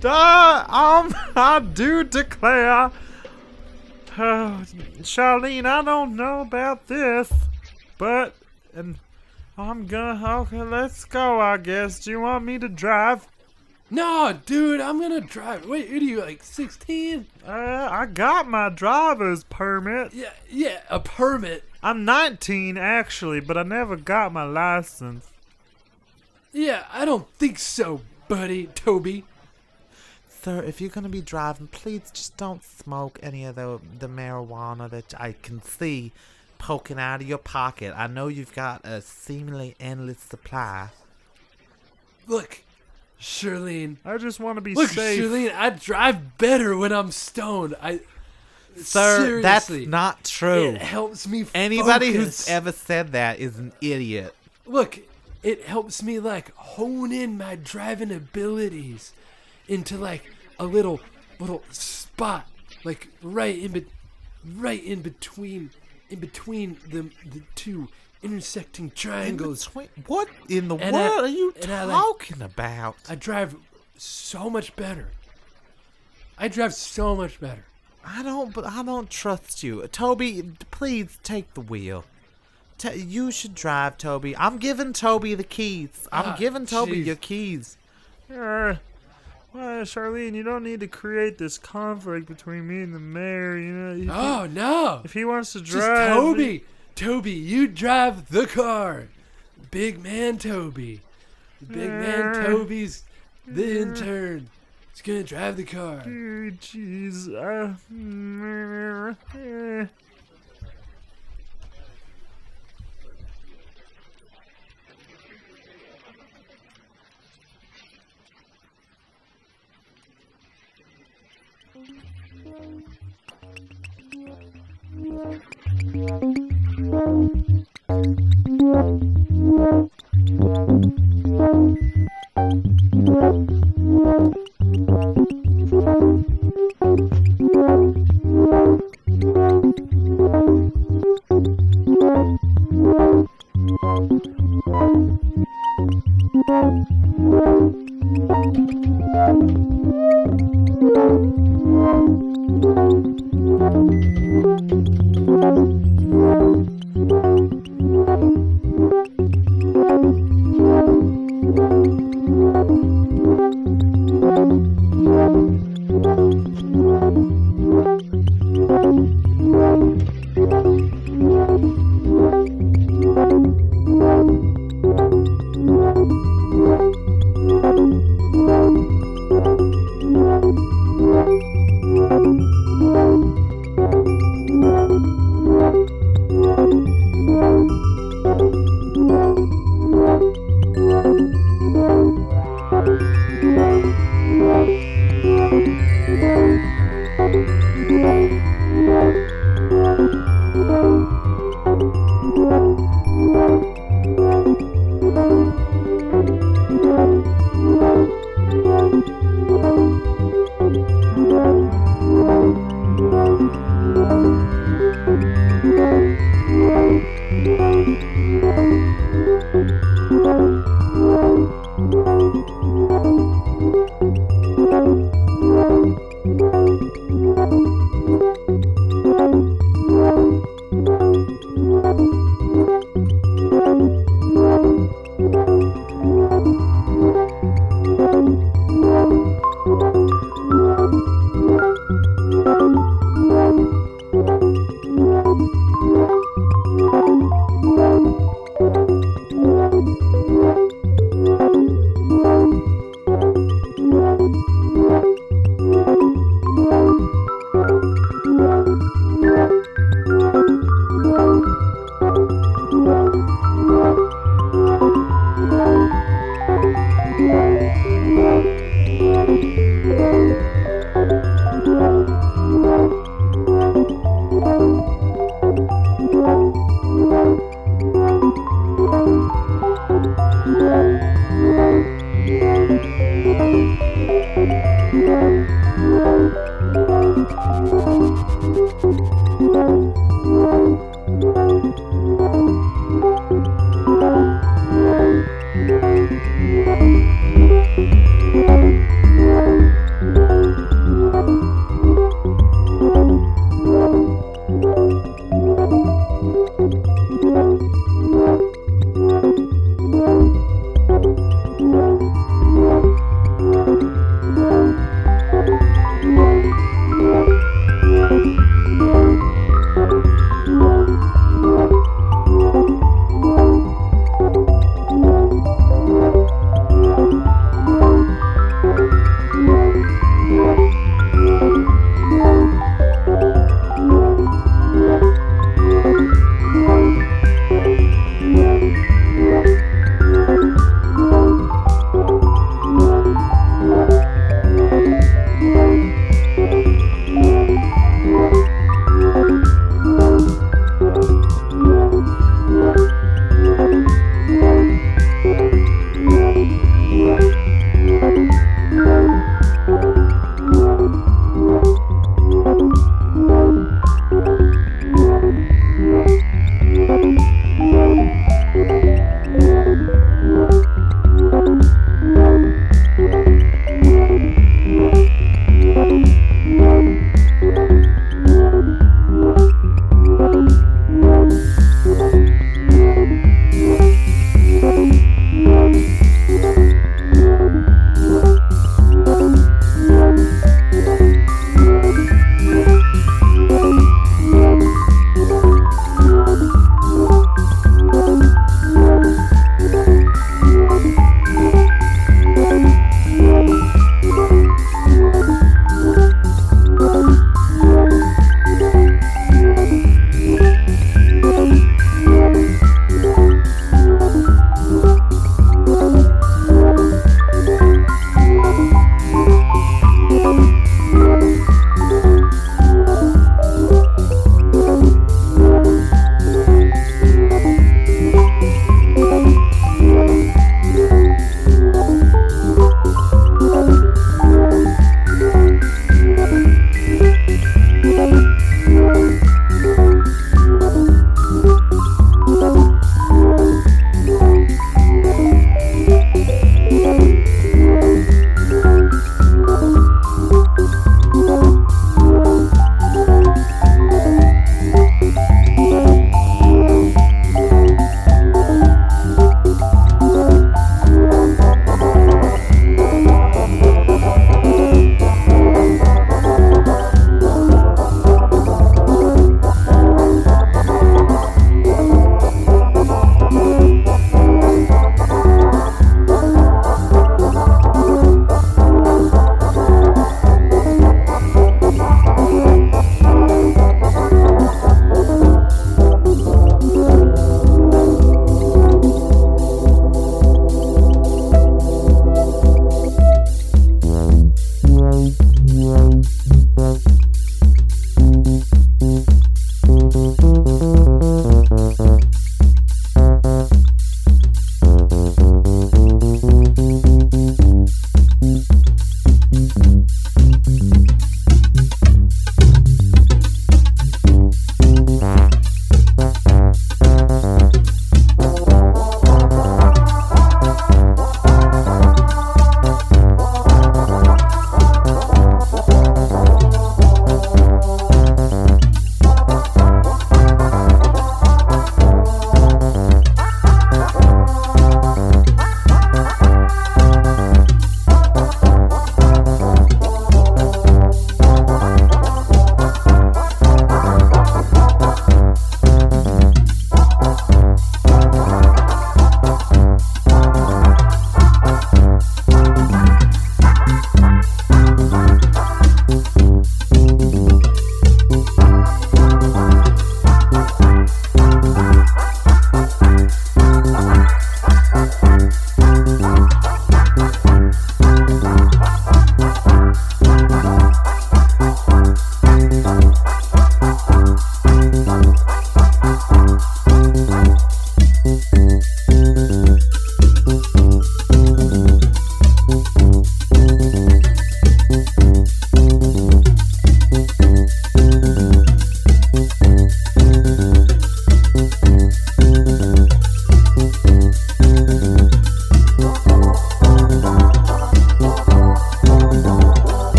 Duh, um, I do declare. Uh, Charlene, I don't know about this, but and I'm gonna. Okay, let's go. I guess. Do you want me to drive? no, dude, I'm gonna drive. Wait, what are you like 16? Uh, I got my driver's permit. Yeah, yeah, a permit. I'm 19 actually, but I never got my license. Yeah, I don't think so, buddy, Toby. Sir, if you're gonna be driving, please just don't smoke any of the the marijuana that I can see poking out of your pocket. I know you've got a seemingly endless supply. Look, Shirlene. I just want to be Look, safe. Shirlene, I drive better when I'm stoned. I Sir, that's not true. It helps me. Anybody focus. who's ever said that is an idiot. look, it helps me like hone in my driving abilities into like a little little spot, like right in be- right in between in between the the two intersecting In triangles. between- what in the And I- world are you and I, like- talking about? I drive so much better. I drive so much better. I don't. But I don't trust you, Toby. Please take the wheel. You should drive, Toby. I'm giving Toby the keys. I'm Ah, giving Toby jeez. your keys. Well, Charlene, you don't need to create this conflict between me and the mayor. You know, if, Oh no! if he wants to drive, Just Toby. Toby, you drive the car. Big man Toby. Big man Toby's the intern. He's gonna drive the car. Oh, Jeez. Uh, mm, mm, mm, Thank you.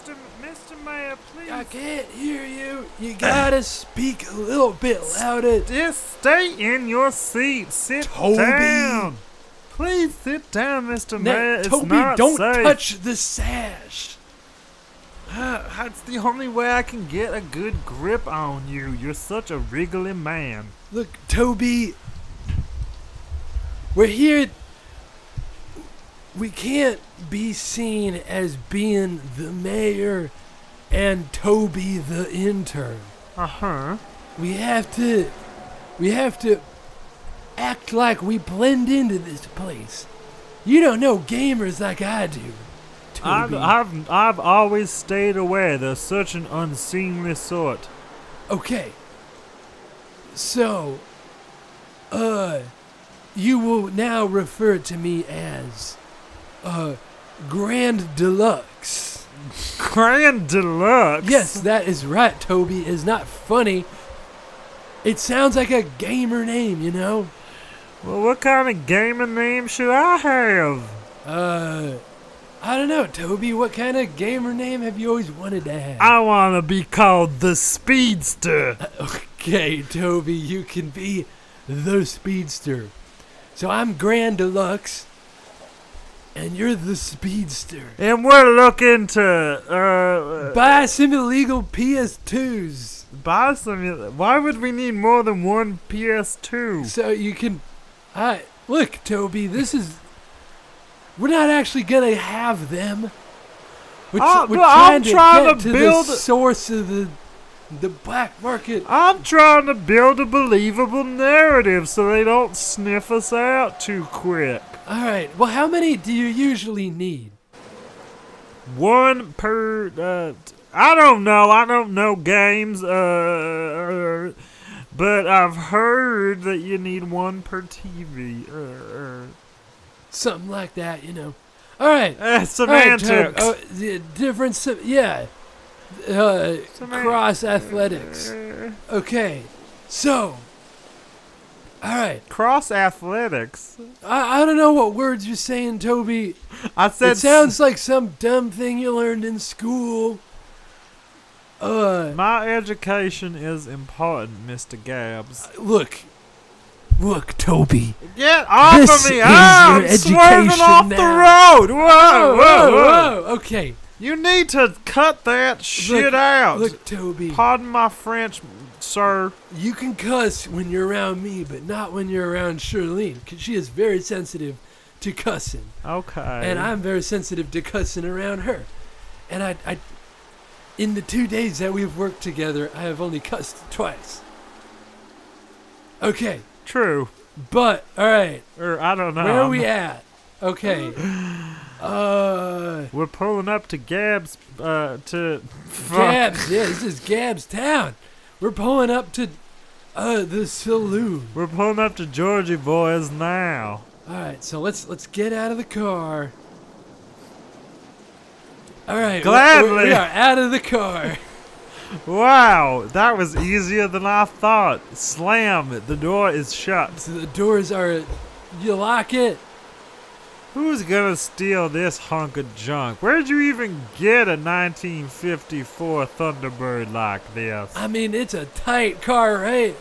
Mr. Mr. Mayor, please. I can't hear you. You gotta speak a little bit louder. Just stay in your seat. Sit Toby. down. Please sit down, Mr. Now, Mayor. It's Toby, not don't safe. touch the sash. Uh, That's the only way I can get a good grip on you. You're such a wriggly man. Look, Toby, we're here. We can't be seen as being the mayor and Toby the intern. Uh huh. We have to. We have to act like we blend into this place. You don't know gamers like I do. I've, Toby. I've, I've always stayed away. They're such an unseemly sort. Okay. So, uh, you will now refer to me as, uh, Grand Deluxe. Grand Deluxe? Yes, that is right, Toby. It's not funny. It sounds like a gamer name, you know? Well, what kind of gamer name should I have? Uh, I don't know, Toby. What kind of gamer name have you always wanted to have? I want to be called the Speedster. Okay, Toby, you can be the speedster. So I'm Grand Deluxe, and you're the speedster. And we're looking to, uh, Buy some illegal PS2s buy some. Why would we need more than one PS2? so you can. I look, Toby. This is. We're not actually gonna have them. We're, Ah, we're but I'm trying to trying get to to build- the source of the the black market. I'm trying to build a believable narrative so they don't sniff us out too quick. All right. Well, how many do you usually need? One per. Uh, I don't know. I don't know games. Uh, but I've heard that you need one per TV. Uh, Something like that, you know. All right. uh, uh, All right, Oh, the different, se- yeah. Uh, cross athletics. Uh, Okay, so. All right. cross athletics. I, I don't know what words you're saying, Toby. I said. It sounds like some dumb thing you learned in school. Uh, My education is important, Mr. Gabbs. look. Look, Toby. Get off This of me! is I'm your swerving off the road! Whoa, whoa, whoa! whoa. Okay. You need to cut that shit Look, out. Look, Toby. Pardon my French, sir. You can cuss when you're around me, but not when you're around Charlene, because she is very sensitive to cussing. Okay. and I'm very sensitive to cussing around her. And I, I, in the two days that we've worked together, I have only cussed twice. Okay, true. but all right, Or I don't know. where are we at? Okay, uh, We're pulling up to Gab's. Uh, to. Gabbs. Yeah, this is Gab's town. We're pulling up to, uh, the saloon. We're pulling up to Georgie Boys now. All right, so let's let's get out of the car. All right, we- we- Gladly. we are out of the car. Wow, that was easier than I thought. Slam! The door is shut. So the doors are. You lock it. Who's gonna steal this hunk of junk? Where'd you even get a 1954 Thunderbird like this? I mean, it's a tight car, right?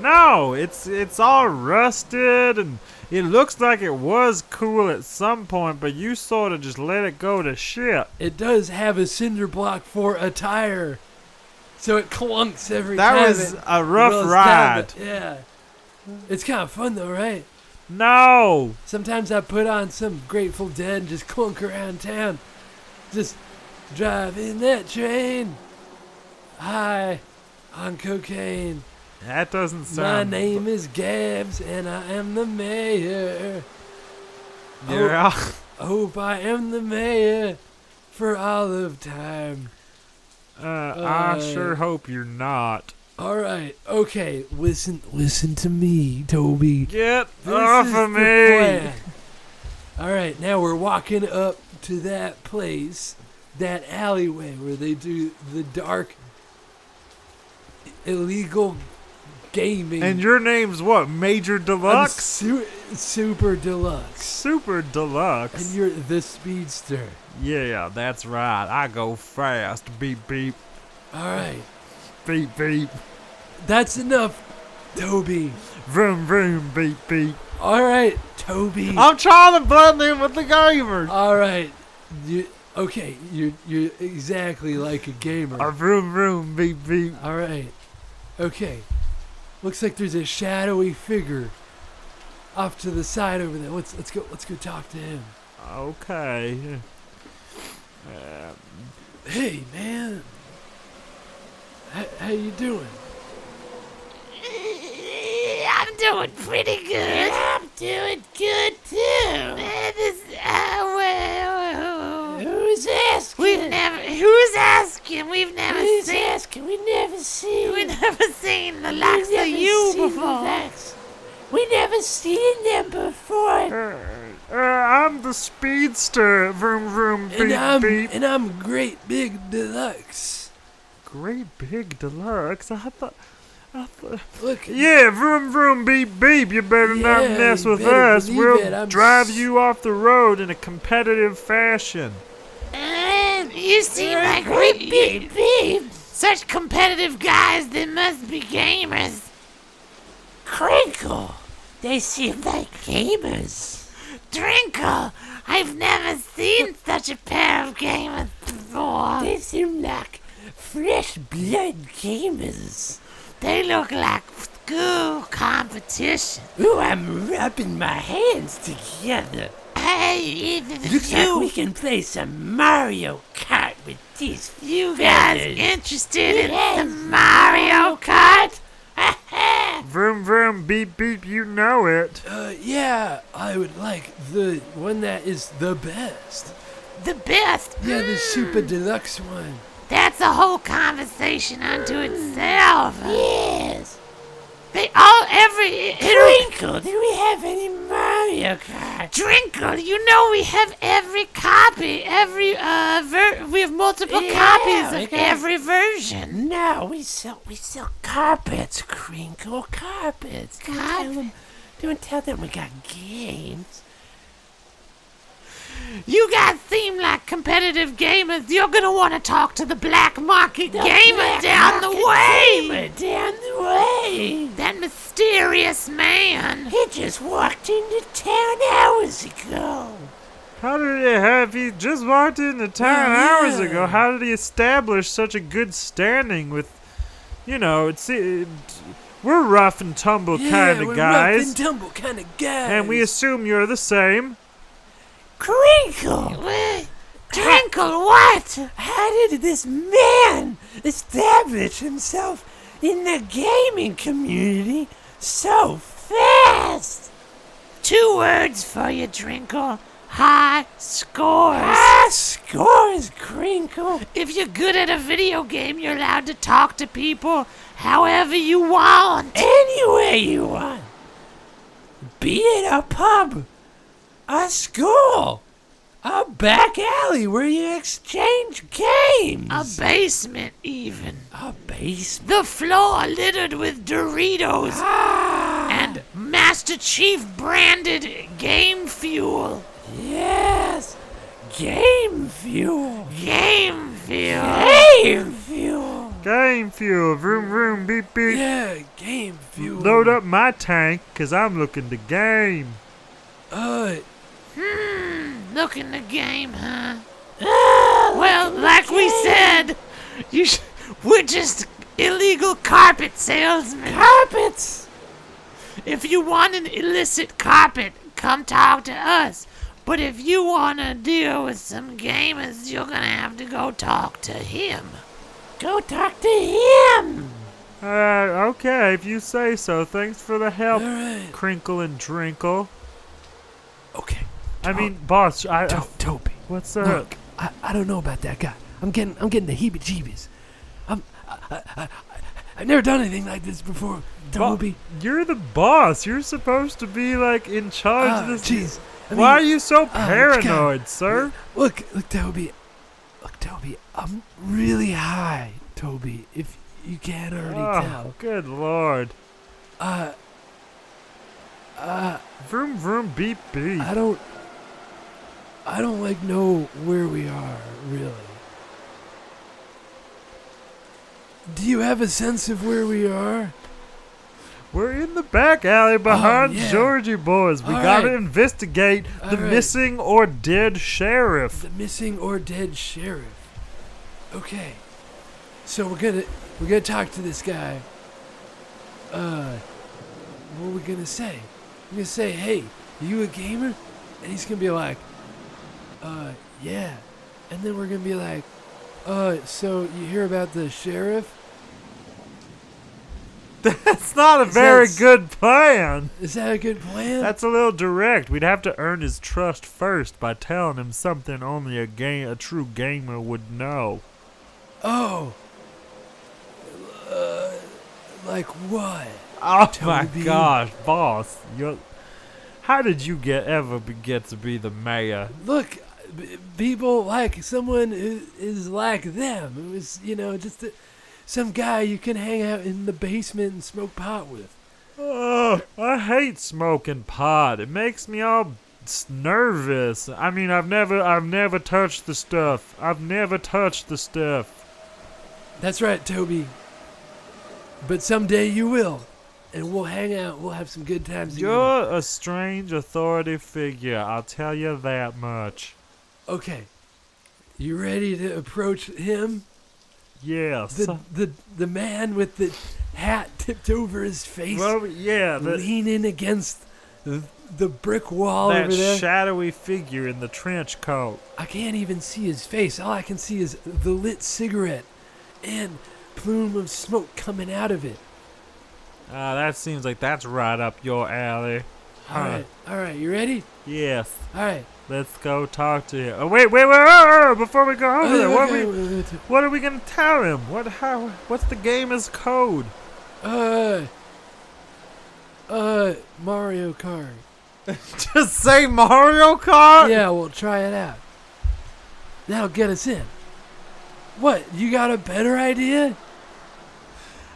No, it's it's all rusted and it looks like it was cool at some point, but you sort of just let it go to shit. It does have a cinder block for a tire, so it clunks every That time. was it a rough rolls down ride. yeah, it's kind of fun though, right? No, Sometimes I put on some Grateful Dead and just clunk around town, just driving that train, high on cocaine. that doesn't sound. My name is Gabbs, and I am the mayor. Yeah. Hope I am the mayor for all of time. Uh, I Uh, sure hope you're not. All right, okay. Listen, listen to me, Toby. Get This off of me! plan. All right, now we're walking up to that place, that alleyway where they do the dark, illegal gaming. And your name's what? Major Deluxe? su- super deluxe. Super Deluxe. And you're the speedster. yeah, that's right. I go fast. Beep, beep, All right, beep, beep. that's enough, Toby. Vroom, vroom, beep, beep. All right, Toby. I'm trying to blend in with the gamers. All right, you okay? You're you're exactly like a gamer. A vroom, vroom, beep, beep. All right, okay. Looks like there's a shadowy figure off to the side over there. Let's let's go let's go talk to him. Okay. Uh, Hey man, H- how you doing? I'm doing pretty good. I'm doing good too. This, uh, well, Who's asking? we've never. Who's asking? We've never Who's seen. asking? We never seen. We've never seen the likes of you seen the before. likes. We never seen them before. uh, uh, I'm the speedster. Vroom, vroom, And beep, I'm beep. and I'm great big deluxe. Great big deluxe. I thought. I thought. Look, Yeah, vroom, vroom, beep, beep. You better not mess with us. We'll drive s- you off the road in a competitive fashion. And you seem You're like great we- big babe. such competitive guys. They must be gamers. Crinkle. They seem like gamers. Drinkle, I've never seen such a pair of gamers before. They seem like fresh blood gamers. They look like school competition. Ooh, I'm rubbing my hands together. Hey, even Looks like we can play some Mario Kart with these you guys feathers. interested in some Mario Kart? Vroom, vroom, beep, beep. You know it. Uh, yeah, I would like the one that is the best. the best. Yeah, the super deluxe one. That's a whole conversation unto itself. Yes. They all every Crinkle, do we have any Mario Kart? Drinkle, you know we have every copy, every uh, ver- we have multiple Yeah, copies of every version. No, we sell we sell carpets, Crinkle, carpets. Don't tell them, don't tell them we got games. You guys seem like competitive gamers. You're gonna want to talk to the black market gamer Black down the way. gamer down the way. That mysterious man. He just walked into town hours ago. How did he have? He just walked into town Well, hours ago. How did he establish such a good standing with, you know, it's it, we're rough and tumble Yeah, kind we're rough and tumble kind of guys. and we assume you're the same. Crinkle. What? What? How did this man establish himself in the gaming community so fast? Two words for you, Drinkle. High scores. Ah, scores, Crinkle. If you're good at a video game, you're allowed to talk to people however you want. Anywhere you want. Be it a pub, a school, a back alley where you exchange games, A basement, even. a basement. The floor littered with Doritos Ah, and Master Chief branded game fuel. yes, game fuel. Game fuel. Game fuel. Game fuel, vroom vroom, beep beep. Yeah, game fuel. Load up my tank, cause I'm looking to game. Uh, Hmm, look in the game, huh? well, like we said, you sh- we're just illegal carpet salesmen. carpets. If you want an illicit carpet, come talk to us. But if you want to deal with some gamers, you're gonna have to go talk to him. Go talk to him. Uh, okay, if you say so. Thanks for the help, All right. Crinkle and Drinkle. Okay. I mean, boss, I, I To- Toby. what's up? Look, I, I don't know about that guy. I'm getting I'm getting the heebie-jeebies. I'm I, I, I, I've never done anything like this before. Bo- Toby. You're the boss. You're supposed to be like in charge Ah, of this. jeez. I Why are you so ah, paranoid, sir? Look, look, Toby. Look, Toby. I'm really high, Toby. If you can't already Oh, tell. good lord. Uh, uh, Vroom vroom beep beep. I don't. I don't like know where we are, really. Do you have a sense of where we are? We're in the back alley behind yeah. Georgie boys. We All gotta right. investigate the right. missing or dead sheriff. The missing or dead sheriff. Okay. So we're gonna we're gonna talk to this guy. Uh, what are we gonna say? We're gonna say, "Hey, you a gamer?" And he's gonna be like, "Uh, yeah." And then we're gonna be like, "Uh, so you hear about the sheriff? That's not a very That's- good plan. Is that a good plan?" That's a little direct. We'd have to earn his trust first by telling him something only a game, a true gamer would know. oh. Uh, like what? Oh my gosh, boss! You, how did you get ever be, get to be the mayor? look, people like someone who is like them. It was, you know, just a, some guy you can hang out in the basement and smoke pot with. Oh, I hate smoking pot. It makes me all nervous. I mean, I've never, I've never touched the stuff. I've never touched the stuff. That's right, Toby. But someday you will, and we'll hang out. We'll have some good times. You're a strange authority figure. I'll tell you that much. Okay. You ready to approach him? Yes. The the the man with the hat tipped over his face, well, yeah, the, leaning against the, the brick wall that over there. shadowy figure in the trench coat. I can't even see his face. All I can see is the lit cigarette and plume of smoke coming out of it. Ah, that seems like that's right up your alley. All Huh. right, all right, you ready? Yes. All right. Let's go talk to him. Oh, wait, wait, wait, oh, before we go over there, what, Okay, we, wait, wait, what are we gonna tell him? What, how, what's the game gamer's code? Uh, uh, Mario Kart. Just say Mario Kart? Yeah, we'll try it out. That'll get us in. What? You got a better idea?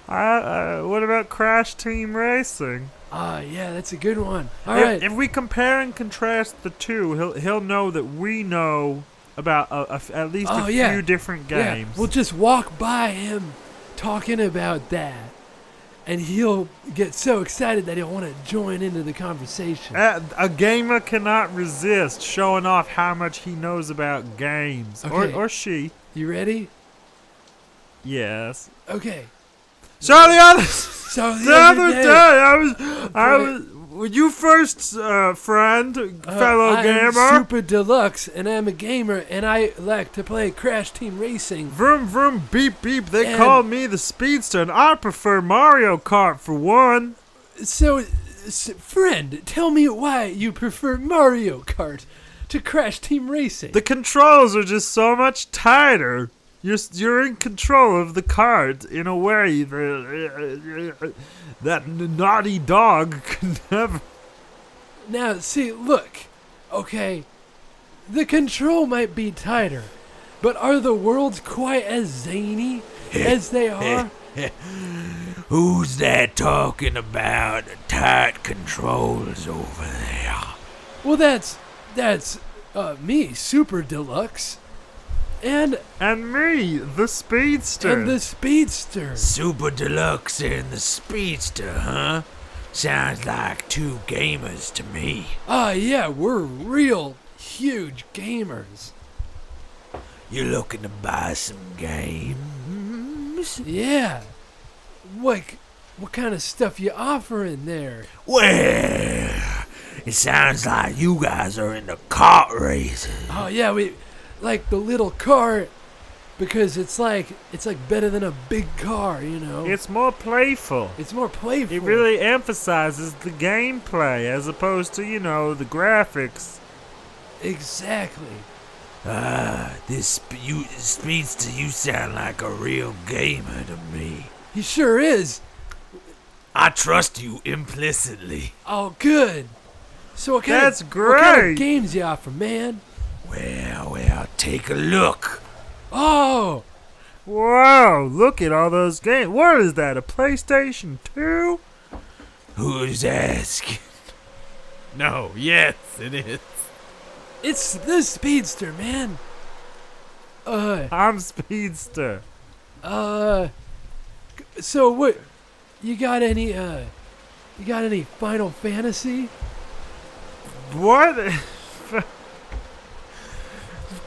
Uh, what about Crash Team Racing? Ah, yeah, that's a good one. All if, right. if we compare and contrast the two, he'll he'll know that we know about a, a at least Oh, a yeah. few different games. Yeah, we'll just walk by him talking about that, and he'll get so excited that he'll want to join into the conversation. Uh, a gamer cannot resist showing off how much he knows about games, Okay. or or she. You ready? Yes. Okay. So the other So the, the other day, I was I was were you first uh, friend, uh, fellow I'm gamer. Super Deluxe, and I'm a gamer, and I like to play Crash Team Racing. Vroom vroom beep beep. They And- call me the speedster, and I prefer Mario Kart for one. So, s- friend, tell me why you prefer Mario Kart to Crash Team Racing. The controls are just so much tighter. You're you're in control of the cart in a way that that naughty dog could never. Now, see, look, okay, the control might be tighter, but are the worlds quite as zany as they are? Who's that talking about tight controls over there? Well, that's that's uh, me, Super Deluxe, and And me, the speedster. and the Speedster. Super Deluxe and the Speedster, huh? Sounds like two gamers to me. Ah, yeah, we're real huge gamers. You looking to buy some games? Yeah. Like, what kind of stuff you offering there? Well, it sounds like you guys are into kart races. Oh yeah, we like the little cart because it's like it's like better than a big car, you know. it's more playful. it's more playful. It really emphasizes the gameplay as opposed to, you know, the graphics. exactly. Ah, this sp- you Speedster, you sound like a real gamer to me. He sure is. I trust you implicitly. Oh, good. So what kind That's of what kind of games you offer, man? Well, well, take a look. Oh, Wow, look at all those games. What is that, a PlayStation 2? Who's asking? No, yes, it is. It's the speedster, man. Uh, I'm Speedster. uh. So what? You got any? Uh, you got any Final Fantasy? What?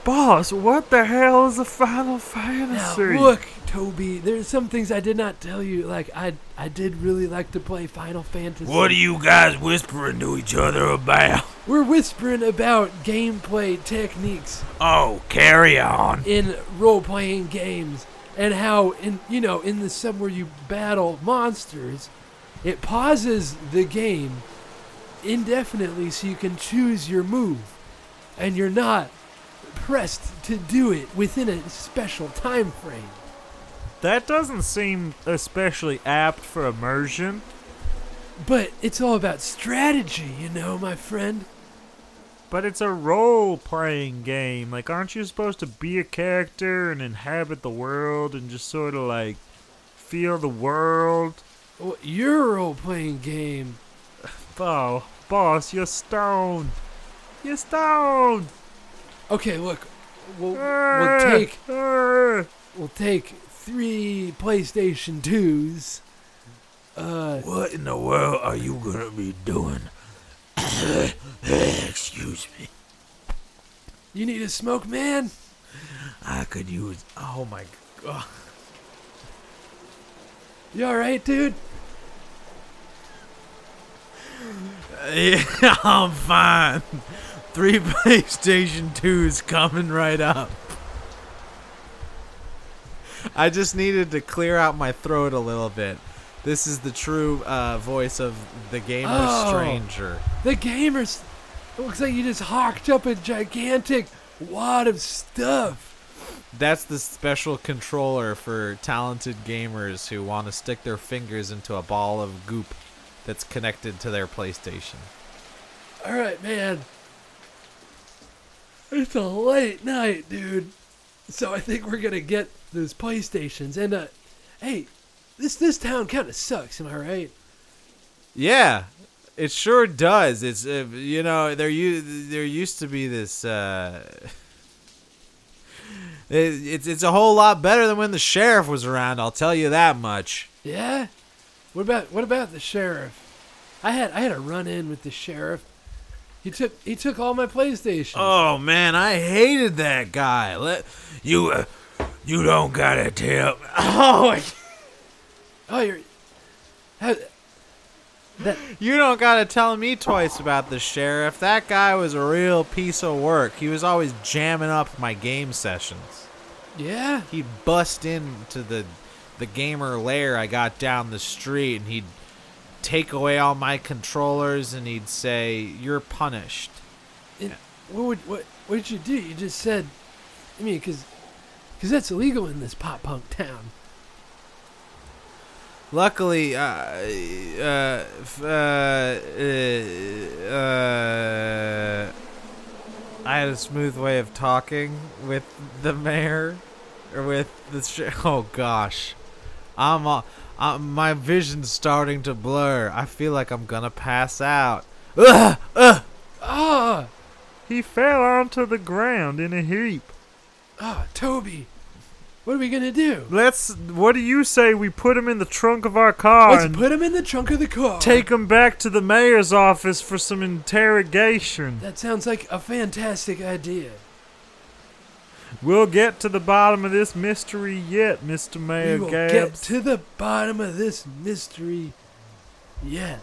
Boss, what the hell is a Final Fantasy? Now, Fantasy? look, Toby. There's some things I did not tell you. Like I, I did really like to play Final Fantasy. What are you guys whispering to each other about? We're whispering about gameplay techniques Oh, carry on. in role-playing games and how in you know in the sub where you battle monsters it pauses the game indefinitely so you can choose your move and you're not pressed to do it within a special time frame that doesn't seem especially apt for immersion. but it's all about strategy you know my friend But it's a role playing game. Like, aren't you supposed to be a character and inhabit the world and just sort of like feel the world? Well, your role-playing game Oh, boss, you're stoned. You're stoned. Okay look we'll, we'll take we'll take three playstation 2s uh What in the world are you gonna be doing? Excuse me. You need a smoke, man? I could use. Oh my god. You alright, dude? Yeah, I'm fine. Three PlayStation 2s coming right up. I just needed to clear out my throat a little bit. This is the true uh, voice of the gamer Oh. stranger. The gamers. It looks like you just hawked up a gigantic wad of stuff. That's the special controller for talented gamers who want to stick their fingers into a ball of goop that's connected to their PlayStation. Alright, man. It's a late night, dude. So I think we're gonna get those PlayStations. And, uh, hey, this this town kind of sucks, am I right? Yeah, it sure does. It's uh, you know there u- there used to be this. Uh, it, it's it's a whole lot better than when the sheriff was around. I'll tell you that much. Yeah? What about what about the sheriff? I had I had a run in with the sheriff. He took he took all my PlayStation. Oh man, I hated that guy. Let You, uh, you don't gotta tell. oh Oh, you're. How, that you don't gotta tell me twice about the sheriff. That guy was a real piece of work. He was always jamming up my game sessions. yeah. he'd bust into the the gamer lair I got down the street and he'd take away all my controllers and he'd say you're punished. And what would what what did you do? You just said, I mean, because that's illegal in this pop punk town. Luckily, uh, uh, f- uh, uh, uh, I had a smooth way of talking with the mayor, or with the. Sh- oh gosh, I'm, uh, uh, my vision's starting to blur. I feel like I'm gonna pass out. Ugh, ugh. Ah, He fell onto the ground in a heap. ah, Toby, what are we gonna do? Let's. What do you say we put him in the trunk of our car Let's and put him in the trunk of the car. take him back to the mayor's office for some interrogation? That sounds like a fantastic idea. We'll get to the bottom of this mystery yet, Mr. Mayor we will Gabbs. get to the bottom of this mystery. Yes.